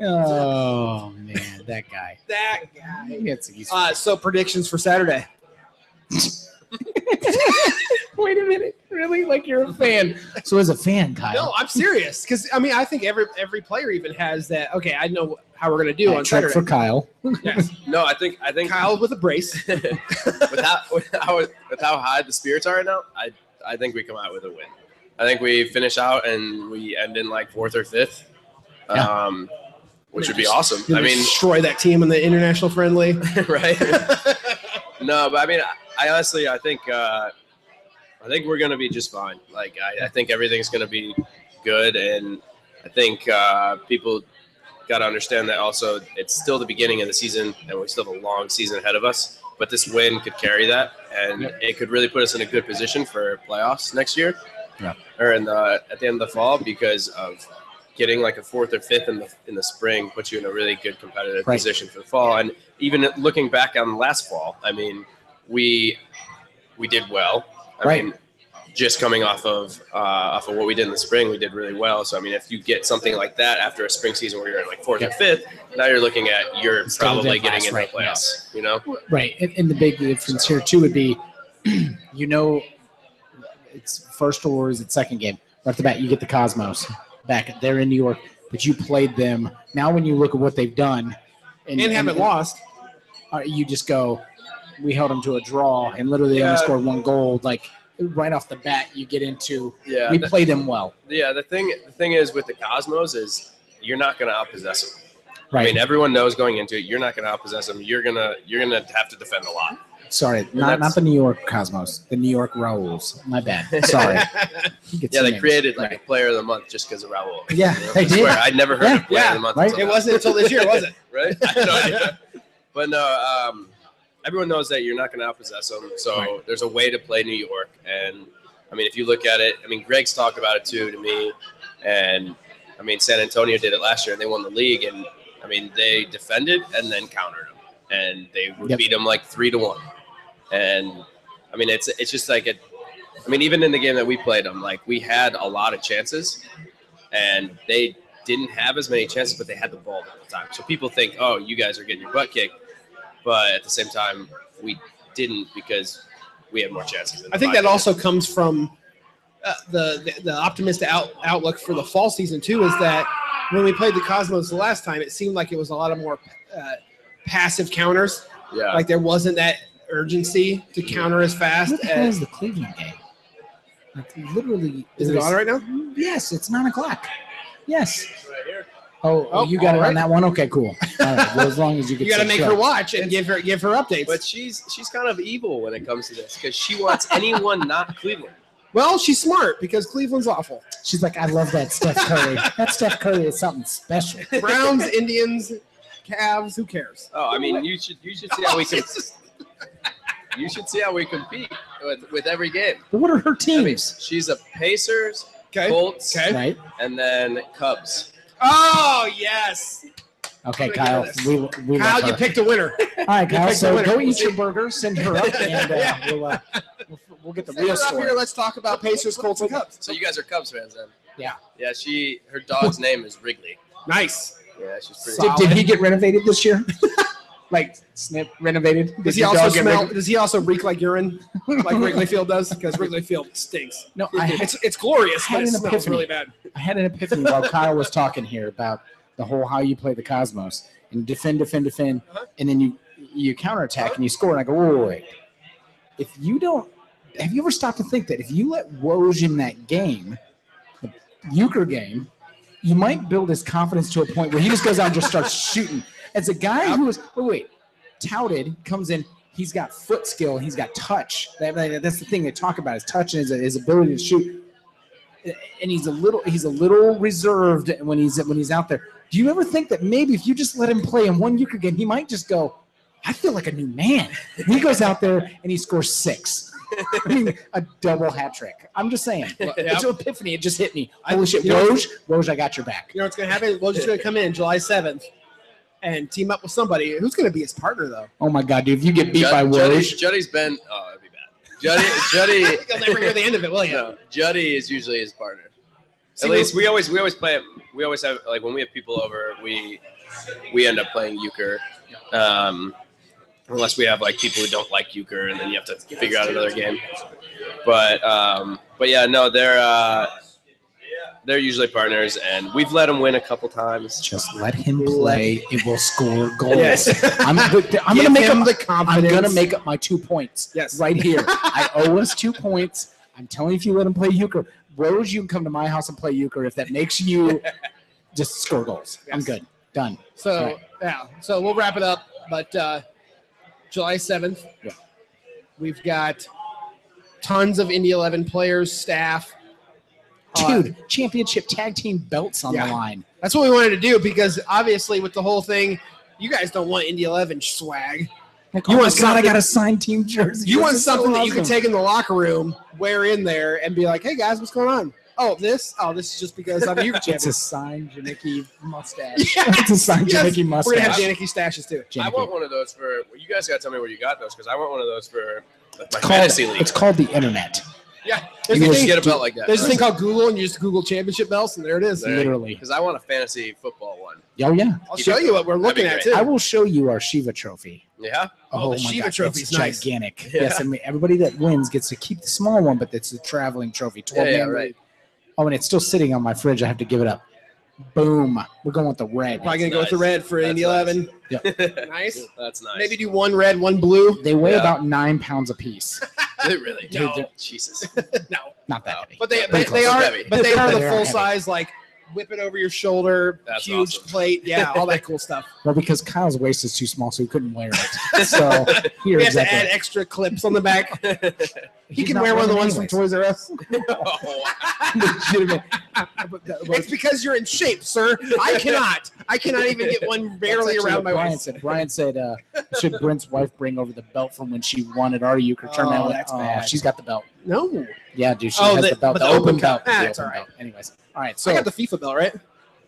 A: Oh man, that guy.
B: That guy.
A: He gets-
B: Uh, so predictions for Saturday.
A: Wait a minute, really? Like you're a fan? [laughs] So as a fan, Kyle,
B: No, I'm serious because I mean I think every every player even has that. Okay, I know how we're gonna do
A: I
B: on
A: check
B: Saturday.
A: for Kyle. [laughs]
B: Yes.
D: No, I think I think
B: Kyle with a brace. [laughs]
D: with how with how with how high the spirits are right now, I I think we come out with a win. I think we finish out and we end in like fourth or fifth,
A: Yeah.
D: um, which would be awesome. I mean,
B: destroy that team in the international friendly.
D: right? no, but I mean, I, I honestly, I think, uh, I think we're gonna be just fine. Like, I, I think everything's gonna be good, and I think uh, people got to understand that also it's still the beginning of the season, and we still have a long season ahead of us. But this win could carry that, and it could really put us in a good position for playoffs next year,
A: Yeah.
D: or in the at the end of the fall because of getting like a fourth or fifth in the in the spring puts you in a really good competitive
A: Right.
D: position for the fall. And even looking back on last fall, I mean, we we did well. I
A: Right.
D: mean, just coming off of uh, off of what we did in the spring, we did really well. So I mean, if you get something like that after a spring season where you're in like fourth or fifth, now you're looking at you're
A: Instead of
D: probably getting
A: last,
D: into
A: right,
D: the playoffs. You know,
A: Right, and, and the big difference here too would be, [clears throat] you know, it's first or is it second game? Right off the bat, you get the Cosmos back. They're in New York, but you played them. Now, when you look at what they've done,
B: and haven't lost.
A: uh, you just go, we held them to a draw, and literally
D: Yeah.
A: only scored one goal. Like right off the bat, you get into
D: yeah,
A: we
D: the-
A: play them well.
D: yeah. The thing the thing is with the Cosmos is you're not going to outpossess them.
A: Right.
D: I mean, everyone knows going into it, you're not going to outpossess them. You're gonna you're gonna have to defend a lot.
A: Sorry, not not the New York Cosmos, the New York Raul's. My bad. Sorry. [laughs]
D: Yeah, they
A: names.
D: created like
A: Right.
D: a player of the month just because of Raul.
A: Yeah,
D: You know,
A: they
D: I
A: did.
D: swear, I'd never heard
A: Yeah,
D: of player
B: yeah,
D: of the month.
A: right.
B: It wasn't until this year, was it? [laughs]
D: right? I had no idea. But no, um, everyone knows that you're not going to outpossess them. So
A: Right.
D: there's a way to play New York. And I mean, if you look at it, I mean, Greg's talked about it too to me. And I mean, San Antonio did it last year and they won the league. And I mean, they defended and then countered them. And they would
A: Yep.
D: beat them like three to one. And I mean, it's it's just like a, I mean, even in the game that we played them, like we had a lot of chances, and they didn't have as many chances, but they had the ball all the time. So people think, oh, you guys are getting your butt kicked, but at the same time, we didn't because we had more chances. than
B: I think that
D: minutes.
B: also comes from uh, the, the the optimistic out, outlook for the fall season too. Is that when we played the Cosmos the last time, it seemed like it was a lot of more uh, passive counters.
D: yeah.
B: Like there wasn't that urgency to counter as fast.
A: What the hell
B: As,
A: is the Cleveland game? Like literally,
B: is it on right now?
A: Yes, it's nine o'clock. Yes.
D: right here.
A: Oh,
B: oh, Oh,
A: you got it
B: all right.
A: on that one. Okay, cool. All right. Well, as long as you [laughs] get
B: You got to make
A: show.
B: her watch and give her give her updates.
D: But she's she's kind of evil when it comes to this because she wants [laughs] anyone not Cleveland.
B: well, she's smart because Cleveland's awful.
A: She's like, I love that Steph [laughs] Curry. that Steph Curry is something special.
B: Browns, Indians, Cavs. Who cares?
D: Oh, I mean, you should you should see how we can you should see how we compete with, with every game.
A: But what are her
D: I mean,
A: teams?
D: she's a Pacers,
B: Okay.
D: Colts,
B: Okay.
A: Right.
D: and then Cubs.
B: Oh yes,
A: Okay, Kyle.
B: at.
A: We, we
B: Kyle, you
A: her.
B: picked a winner.
A: All right, Kyle.
B: picked the
A: So
B: winner.
A: go eat your burger. Send her up, [laughs] and uh,
B: Yeah.
A: we'll, uh, we'll we'll get the
B: Send
A: real
B: her up
A: story.
B: here. Let's talk about Pacers, Colts, and Cubs.
D: So you guys are Cubs fans then?
A: Yeah.
D: Yeah. She her dog's name is Wrigley.
B: Nice.
D: Yeah, she's pretty.
A: Did, did he get renovated this year? [laughs] like snip renovated?
B: Does he also smell? Does he also reek like urine, like Wrigley [laughs] Field does? Because Wrigley Field stinks.
A: No, I
B: It's it's glorious,
A: I had
B: but it smells
A: epiphany.
B: really bad.
A: I had an epiphany while [laughs] Kyle was talking here about the whole how you play the Cosmos and defend, defend, defend,
B: Uh-huh.
A: and then you you counterattack and you score. And I go, wait, wait, wait. If you don't, have you ever stopped to think that if you let Woj in that game, the euchre game, you might build his confidence to a point where he just goes out and just starts [laughs] shooting. As a guy who is wait, wait, touted comes in, he's got foot skill, he's got touch. That- that- that's the thing they talk about: his touch and his, his ability to shoot. And he's a little he's a little reserved when he's when he's out there. Do you ever think that maybe if you just let him play in one euchre game, he might just go, I feel like a new man. [laughs] He goes out there and he scores six. I mean, a double hat trick. I'm just saying. [laughs] It's an epiphany. It just hit me.
B: I-
A: Holy shit,
B: you know-
A: Woj, Woj, I got your back.
B: You know what's going to happen? Woj is going to come in July seventh and team up with somebody who's going to be his partner, though.
A: Oh my god, dude! If you get beat
D: Jud-
A: by
D: Juddy's,
A: Woj,
D: Juddy's been. Oh, that'd be bad. Juddy. [laughs] Juddy.
B: You'll never hear the end of it, will you?
D: no, Juddy is usually his partner.
B: See,
D: At least we always we always play. We always have like when we have people over, we we end up playing euchre. Um, unless we have like people who don't like euchre, and then you have to figure out another game. But um, but yeah, no, they're uh, they're usually partners, and we've let him win a couple times.
A: just let him play. It will score goals.
B: Yes. [laughs]
A: I'm, I'm gonna make
B: him
A: up.
B: the
A: I'm gonna make up my two points.
B: Yes.
A: right here. [laughs] I owe us two points. I'm telling you, if you let him play euchre, Rose, you can come to my house and play euchre if that makes you [laughs] just score goals. I'm good. Done.
B: So
A: Right.
B: yeah, so we'll wrap it up. But uh, July seventh,
A: Yeah.
B: we've got tons of Indy Eleven players, staff.
A: Dude, championship tag team belts on
B: Yeah.
A: the line.
B: that's what we wanted to do because obviously with the whole thing, you guys don't want Indy Eleven swag.
A: Like,
B: You
A: oh my
B: want
A: God, I
B: something-
A: got a signed team jersey.
B: You
A: This
B: want
A: is so
B: something that you can take in the locker room, wear in there, and be like, "Hey guys, what's going on? Oh, this? Oh, this is just because I'm a Uber [laughs]
A: It's a
B: champion."
A: signed Janicki mustache. [laughs]
B: Yeah.
A: It's a signed
B: Yes.
A: Janicki
B: We're gonna have
A: mustache.
B: Janicki stashes too.
D: I want one of those for. Well, you guys got to tell me where you got those because I want one of those for my
A: It's called,
D: fantasy league.
A: it's called the internet.
B: Yeah,
D: you
B: there's,
D: can
B: a
D: just
B: thing,
D: get a belt like that.
B: there's a thing called Google, and you just Google championship belts, and there it is.
D: There.
A: Literally.
D: because I want a fantasy football one.
A: Oh yeah.
B: I'll show you what we're looking at too.
A: I will show you our Shiva trophy.
D: Yeah.
B: Oh, oh the
A: my
B: Shiva
A: God,
B: trophy's
A: it's
B: nice.
A: gigantic.
D: Yeah.
A: Yes, I mean everybody that wins gets to keep the small one, but it's a traveling trophy. Twelve
D: yeah,
A: man
D: right.
A: Oh, and it's still sitting on my fridge. I have to give it up. Boom. We're going with the red.
B: Probably gonna
D: That's
B: go with the red for
D: That's
B: Indy
D: nice. [laughs]
B: Eleven. Nice.
D: That's nice.
B: Maybe do one red, one blue.
A: They weigh
D: Yeah.
A: about nine pounds apiece. [laughs] [laughs]
D: They really.
A: Dude, they're-
D: Jesus. [laughs]
B: No,
A: Not that
D: No.
A: heavy.
B: but they
D: Yeah,
B: they,
A: pretty
B: they
D: close.
B: are
D: Heavy.
B: but they are the full
A: heavy.
B: size like whip it over your shoulder,
D: That's
B: huge
D: awesome.
B: plate, yeah, [laughs] all that cool stuff.
A: Well, because Kyle's waist is too small, so he couldn't wear it. [laughs] So here
B: We have to add extra clips on the back. [laughs] He
A: He's
B: can wear one of the ones from Toys R Us.
D: Oh,
A: Legitimate. But- but-
B: It's because you're in shape, sir. I cannot. I cannot even get one barely around
A: what
B: my
A: Brian
B: waist.
A: said. Brian said, uh, "Should Brent's wife bring over the belt from when she won at our euchre tournament?"
B: Oh,
A: I went,
B: that's
A: "Oh,
B: bad.
A: She's got the belt.
B: No,
A: Yeah, dude, she
B: Oh,
A: has
B: the-
A: the, belt,
B: but
A: the,
B: the
A: open
B: open
A: belt.
B: cup. Ah,
A: the
B: it's
A: open
B: all right.
A: belt. Anyways, all right.
B: so
A: So
B: I got the FIFA belt, right?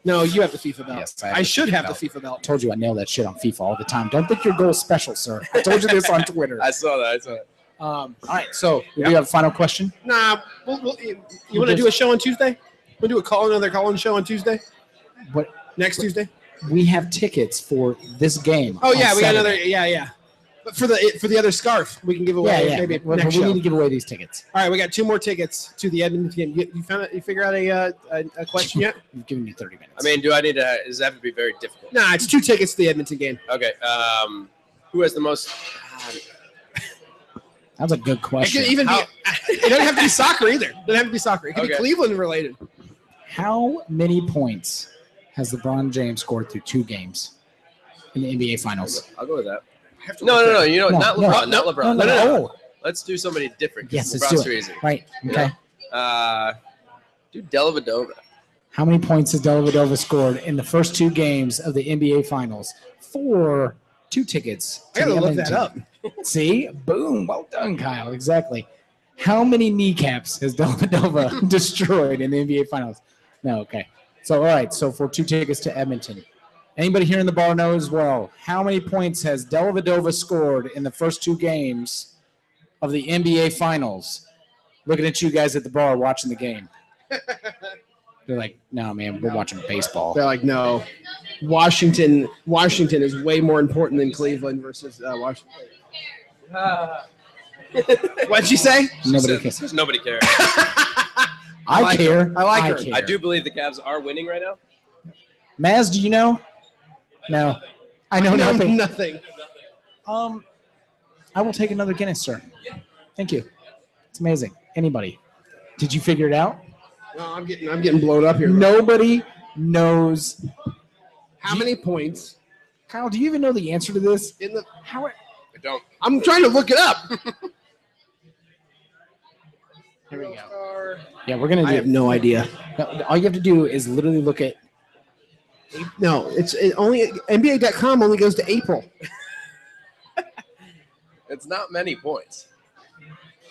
B: No, you have the FIFA belt.
A: Yes, I have
B: I should
A: FIFA
B: have
A: belt.
B: the FIFA belt.
A: told you I nail that shit on FIFA all the time. Don't think your goal's special, sir. I told you this on [laughs] Twitter.
D: I saw that. I saw that.
A: Um, all right, so do you have a final question?
B: Nah, we'll, we'll, you, you want to do a show on Tuesday? We'll do a call another call in show on Tuesday.
A: What
B: Next Tuesday?
A: we have tickets for this game.
B: Oh yeah, we got another. Yeah, yeah. But for the for the other scarf, we can give away
A: Yeah, yeah.
B: maybe
A: Well,
B: next
A: we
B: show.
A: need to give away these tickets.
B: All right, we got two more tickets to the Edmonton game. You, you found it? You figure out a, uh, a a question yet? [laughs]
A: You've given me 30 minutes.
D: I mean, do I need to? Is that have to be very difficult?
B: Nah, it's two tickets to the Edmonton game.
D: Okay. Um, who has the most? [sighs]
A: that's a good question.
B: It
A: question.
B: could even
D: How-
B: be. [laughs] It doesn't have to be soccer either. It doesn't have to be soccer. It could be Cleveland related.
A: How many points has LeBron James scored through two games in the NBA Finals?
D: I'll go with that.
B: I have to
D: No, no, no. You know,
A: No,
D: not
A: no,
D: LeBron. not LeBron.
A: No, no,
D: no, no.
A: no.
D: Let's do somebody different. 'cause
A: Yes, let's
D: LeBron's
A: do
D: too
A: it.
D: easy.
A: Right. Okay.
D: Uh, do Dellavedova.
A: How many points has Dellavedova scored in the first two games of the NBA Finals Four, two tickets?
B: I
A: to
B: gotta
A: the
B: look that
A: Edmonton?
B: up.
A: See, boom, well done, Kyle. Exactly. How many kneecaps has Dellavedova [laughs] destroyed in the NBA Finals? No, okay. So, all right. So, for two tickets to Edmonton, anybody here in the bar knows well how many points has Dellavedova scored in the first two games of the NBA Finals, looking at you guys at the bar watching the game. [laughs] They're like, no, man, we're watching baseball.
B: They're like, no, Washington. Washington is way more important than Cleveland versus uh, Washington. [laughs] What'd you say?
A: Nobody
D: Said-
A: cares.
D: Nobody cares. [laughs]
A: I,
B: like
A: care.
B: her. I like her.
A: care.
D: I do believe the Cavs are winning right now.
A: Maz, do you know? No. I know
B: No,
A: nothing.
B: nothing.
A: Um, I will take another Guinness, sir. Thank you. It's amazing. Anybody? Did you figure it out?
B: No, I'm getting. I'm getting blown up here.
A: Nobody knows.
B: How many points
A: Kyle, do you even know the answer to this?
B: in the?
A: How?
D: I don't.
B: I'm trying to look it up. [laughs]
A: Here we go. Yeah, we're gonna
B: I have
A: do.
B: no idea.
A: no, all you have to do is literally look at.
B: No, it's it only NBA.com only goes to April. [laughs]
D: It's not many points.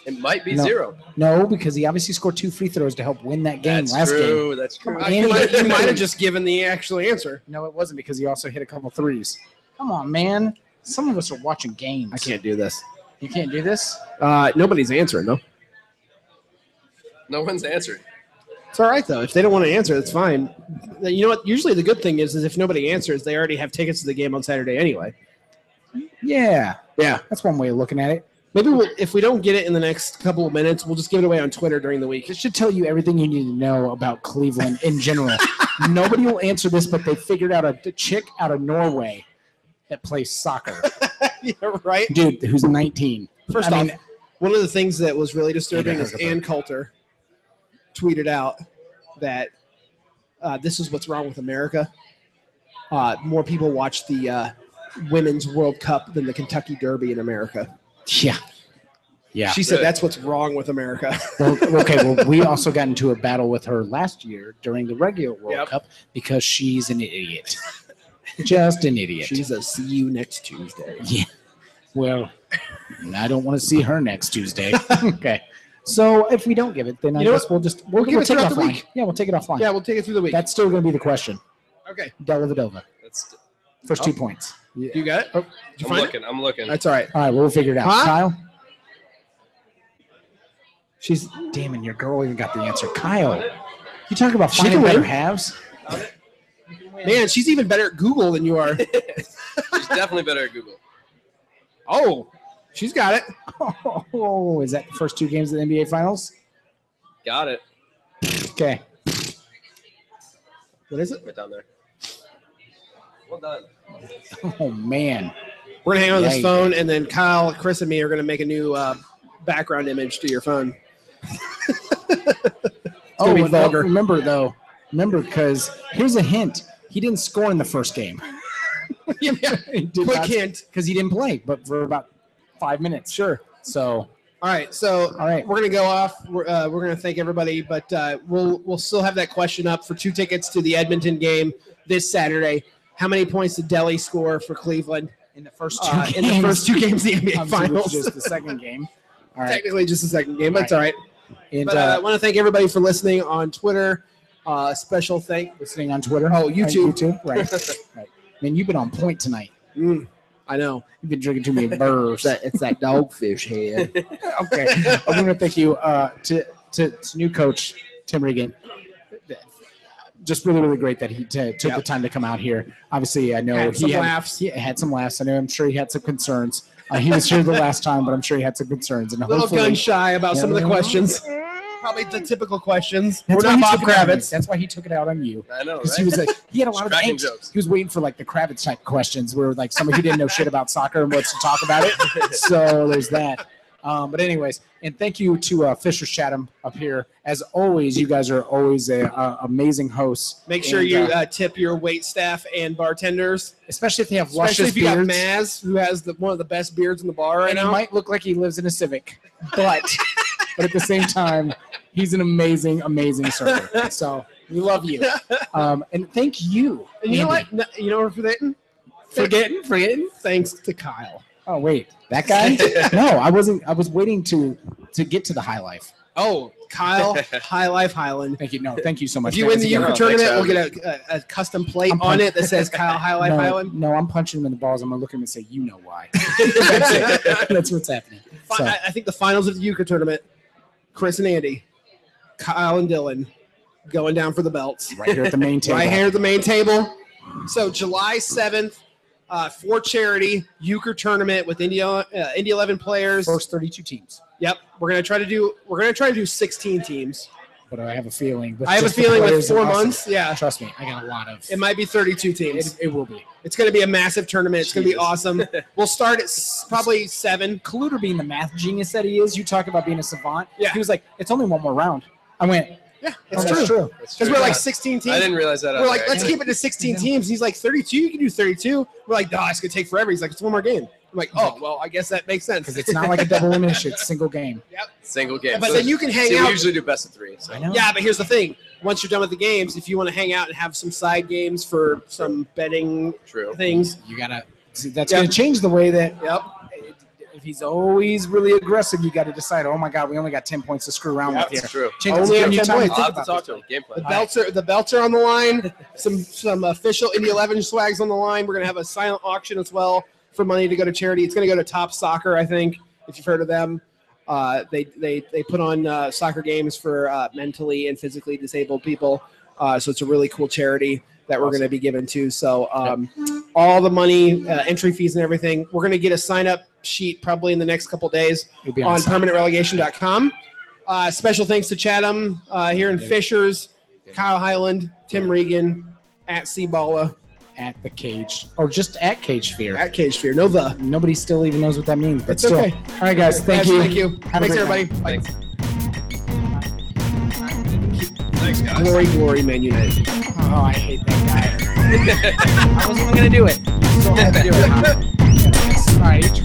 D: It might be
A: No.
D: zero.
A: No, because he obviously scored two free throws to help win that game
D: That's
A: last game.
D: true. That's true.
A: Come
B: Uh, you, might, you might have just given the actual answer.
A: No, it wasn't because he also hit a couple threes. Come on, man. Some of us are watching games.
B: I can't do this.
A: You can't do this.
B: Uh, nobody's answering though.
D: No one's answered.
B: It's all right though. If they don't want to answer, that's fine. You know what? Usually the good thing is, is if nobody answers, they already have tickets to the game on Saturday anyway.
A: Yeah,
B: Yeah.
A: that's one way of looking at it.
B: Maybe we'll, if we don't get it in the next couple of minutes, we'll just give it away on Twitter during the week.
A: This should tell you everything you need to know about Cleveland in general. [laughs] Nobody will answer this, but they figured out a, a chick out of Norway that plays soccer. [laughs]
B: yeah, right.
A: Dude, who's 19.
B: First
A: I
B: off,
A: mean-
B: one of the things that was really disturbing
A: Yeah,
B: is Ann Coulter tweeted out that uh, this is what's wrong with America. Uh, more people watch the uh, Women's World Cup than the Kentucky Derby in America.
A: Yeah. Yeah.
B: She said that's what's wrong with America. [laughs]
A: Well, okay, well, we also got into a battle with her last year during the regular World
B: Yep.
A: Cup because she's an idiot. Just an idiot.
B: She's a see you next Tuesday.
A: Yeah. Well, I don't want to see her next Tuesday. [laughs] okay. So if we don't give it, then I
B: You know
A: guess we'll just we'll,
B: We'll give it
A: take it
B: throughout the
A: offline.
B: week.
A: Yeah, we'll take it offline.
B: Yeah, we'll take it through the week.
A: That's still going to be the question.
B: okay.
A: Delva Delva.
D: That's,
A: First two oh. points.
B: You got it? Oh, did you
D: I'm
B: find it?
D: looking. I'm looking.
B: That's all right.
A: All right, we'll figure it out.
B: Huh?
A: Kyle. She's damn, and your girl even got the answer. Kyle, you talk about
B: She
A: finding
B: can
A: better
B: win.
A: halves.
B: Man, she's even better at Google than you are. [laughs]
D: She's definitely better at Google.
B: Oh, she's got it.
A: Oh, is that the first two games of the NBA Finals?
D: Got it.
A: Okay.
B: What is it?
D: Right down there. Well done.
A: Oh man.
B: We're gonna hang on this phone, and then Kyle, Chris, and me are gonna make a new uh, background image to your phone. [laughs]
A: oh,
B: gonna be
A: no,
B: vulgar.
A: remember though. Remember, because here's a hint: he didn't score in the first game. [laughs]
B: yeah, [laughs]
A: he did
B: quick hint.
A: because he didn't play, but for about five minutes. Sure. So,
B: All right, so
A: all right.
B: we're gonna go off. We're, uh, we're gonna thank everybody, but uh, we'll we'll still have that question up for two tickets to the Edmonton game this Saturday. How many points did Delly score for Cleveland
A: In the first two
B: uh,
A: games,
B: in the first two games of the NBA
A: Obviously,
B: Finals?
A: just the second game. [laughs] All right.
B: Technically, just the second game, but it's all right.
A: And
B: But uh, I want to thank everybody for listening on Twitter. Uh, special thank.
A: listening on Twitter.
B: Oh, YouTube.
A: YouTube. Right. [laughs] right. Man, you've been on point tonight.
B: Mm, I know.
A: You've been drinking too many [laughs] burrs.
B: it's that dogfish head. [laughs]
A: okay. I want to thank you uh, to, to to new coach Tim Regan. Just really, really great that he t- took
B: Yep.
A: the time to come out here. Obviously, I know
B: Had
A: he
B: some
A: had,
B: laughs.
A: He had some laughs. I know. I'm sure he had some concerns. Uh, he was here the last time, but I'm sure he had some concerns. And
B: A little gun shy about some of the
A: Yeah.
B: questions. [laughs] Probably the typical questions.
A: That's
B: We're
A: why
B: not
A: he
B: Bob
A: took it out on you.
B: Kravitz.
A: That's why he took it out on you.
D: I know,
A: Because
D: right?
A: he was like, he had a lot of
D: Cracking
A: angst.
D: jokes.
A: He was waiting for like the Kravitz type questions, where like somebody who didn't know shit about soccer and wants to talk about it. [laughs] So there's that. Um, but anyways, and thank you to uh, Fisher Chatham up here. As always, you guys are always a, uh amazing hosts.
B: Make sure
A: And,
B: you
A: uh,
B: uh, tip your wait staff and bartenders,
A: especially if they have
B: especially
A: luscious
B: if you got. Maz, who has the, one of the best beards in the bar right
A: and he
B: now.
A: might look like he lives in a Civic, but [laughs] but at the same time, he's an amazing, amazing server. So we love you. Um, and thank you.
B: and you know what? No- You know what we're forgetting?
A: Forgetting, forgetting.
B: Thanks to Kyle.
A: Oh wait, that guy? [laughs] no, I wasn't. I was waiting to to get to the high life.
B: Oh, Kyle, [laughs] High Life Hyland.
A: Thank you. No, thank you so much.
B: If you
A: guys.
B: win the
A: Again,
B: Euchre
D: Oh,
B: tournament,
D: thanks
B: we'll get a, a, a custom plate
A: I'm
B: on it that says Kyle High Life [laughs]
A: no,
B: Hyland.
A: no, I'm punching him in the balls. I'm gonna look at him and say, "You know why." That's. That's what's happening.
B: Fi-
A: So-
B: I, I think the finals of the Euchre tournament, Chris and Andy, Kyle and Dylan, going down for the belts.
A: Right here at the main [laughs] table.
B: Right here at the main table. So July seventh, uh, for charity Euchre tournament with Indy uh, Indy eleven players.
A: First 32 teams.
B: Yep, we're gonna try to do. We're gonna try to do sixteen teams.
A: But I have a feeling. with
B: I have a feeling with four
A: us-
B: months. Yeah,
A: Trust me, I got a lot of.
B: it might be thirty-two teams.
A: It, it will be.
B: It's gonna be a massive tournament. It's gonna be awesome. [laughs] We'll start at s- probably seven.
A: Cluter being the math genius that he is, you talk about being a savant.
B: Yeah.
A: He was like, it's only one more round. I went,
B: Yeah,
A: oh,
B: it's
A: that's
B: true.
A: true.
B: Because we're like sixteen teams.
D: I didn't realize that.
B: We're like,
D: either,
B: let's
D: actually.
B: keep it to 16 teams. He's like, 32, you can do 32. We're like, no, it's going to take forever. He's like, it's one more game. I'm like, oh, well, I guess that makes sense.
A: Because it's not like a double elimination, it's single game. [laughs]
D: Yep, single game.
B: But
D: So-
B: then you can hang
D: see,
B: out.
D: We usually do best of three. So.
A: I know.
B: Yeah, but here's the thing. Once you're done with the games, if you want to hang out and have some side games for some betting
D: True.
B: things,
A: You gotta. see, That's
B: Yeah.
A: gonna change the way that
B: yep.
A: if he's always really aggressive, you got to decide. Oh my God, we only got ten points to screw around
B: Yep.
A: with
D: It's
A: here.
D: true.
A: Change
B: Only
A: give
B: have
A: you
B: 10
A: time
B: points.
D: I'll
A: think
D: have to talk to him. Game
B: The
D: plan.
B: belts are the belts are on the line. Some some official Indy 11 swags on the line. We're gonna have a silent auction as well for money to go to charity. It's gonna go to TOPSoccer, I think, if you've heard of them. Uh, they they they put on uh, soccer games for uh, mentally and physically disabled people. Uh, so it's a really cool charity that we're going to be given to. So um, all the money, uh, entry fees, and everything. We're going to get a sign up sheet probably in the next couple days on
A: on
B: permanentrelegation.com. Uh, special thanks to Chatham uh, here in Fishers, Kyle Hyland, Tim Regan, at Seaballa,
A: at the cage or just at Cage Fear.
B: at Cage Fear. No the.
A: Nobody still even knows what that means, but
B: It's
A: still.
B: okay.
A: All right, guys. Thank
B: Guys,
A: you.
B: Thank you.
A: Have a
B: Thanks,
A: great
B: everybody.
A: night.
B: Bye.
D: Thanks, guys.
B: Glory, glory, Man United.
A: Oh, I hate that guy. [laughs] I wasn't even gonna do it. So I had to do it. [laughs] All right, eat your food.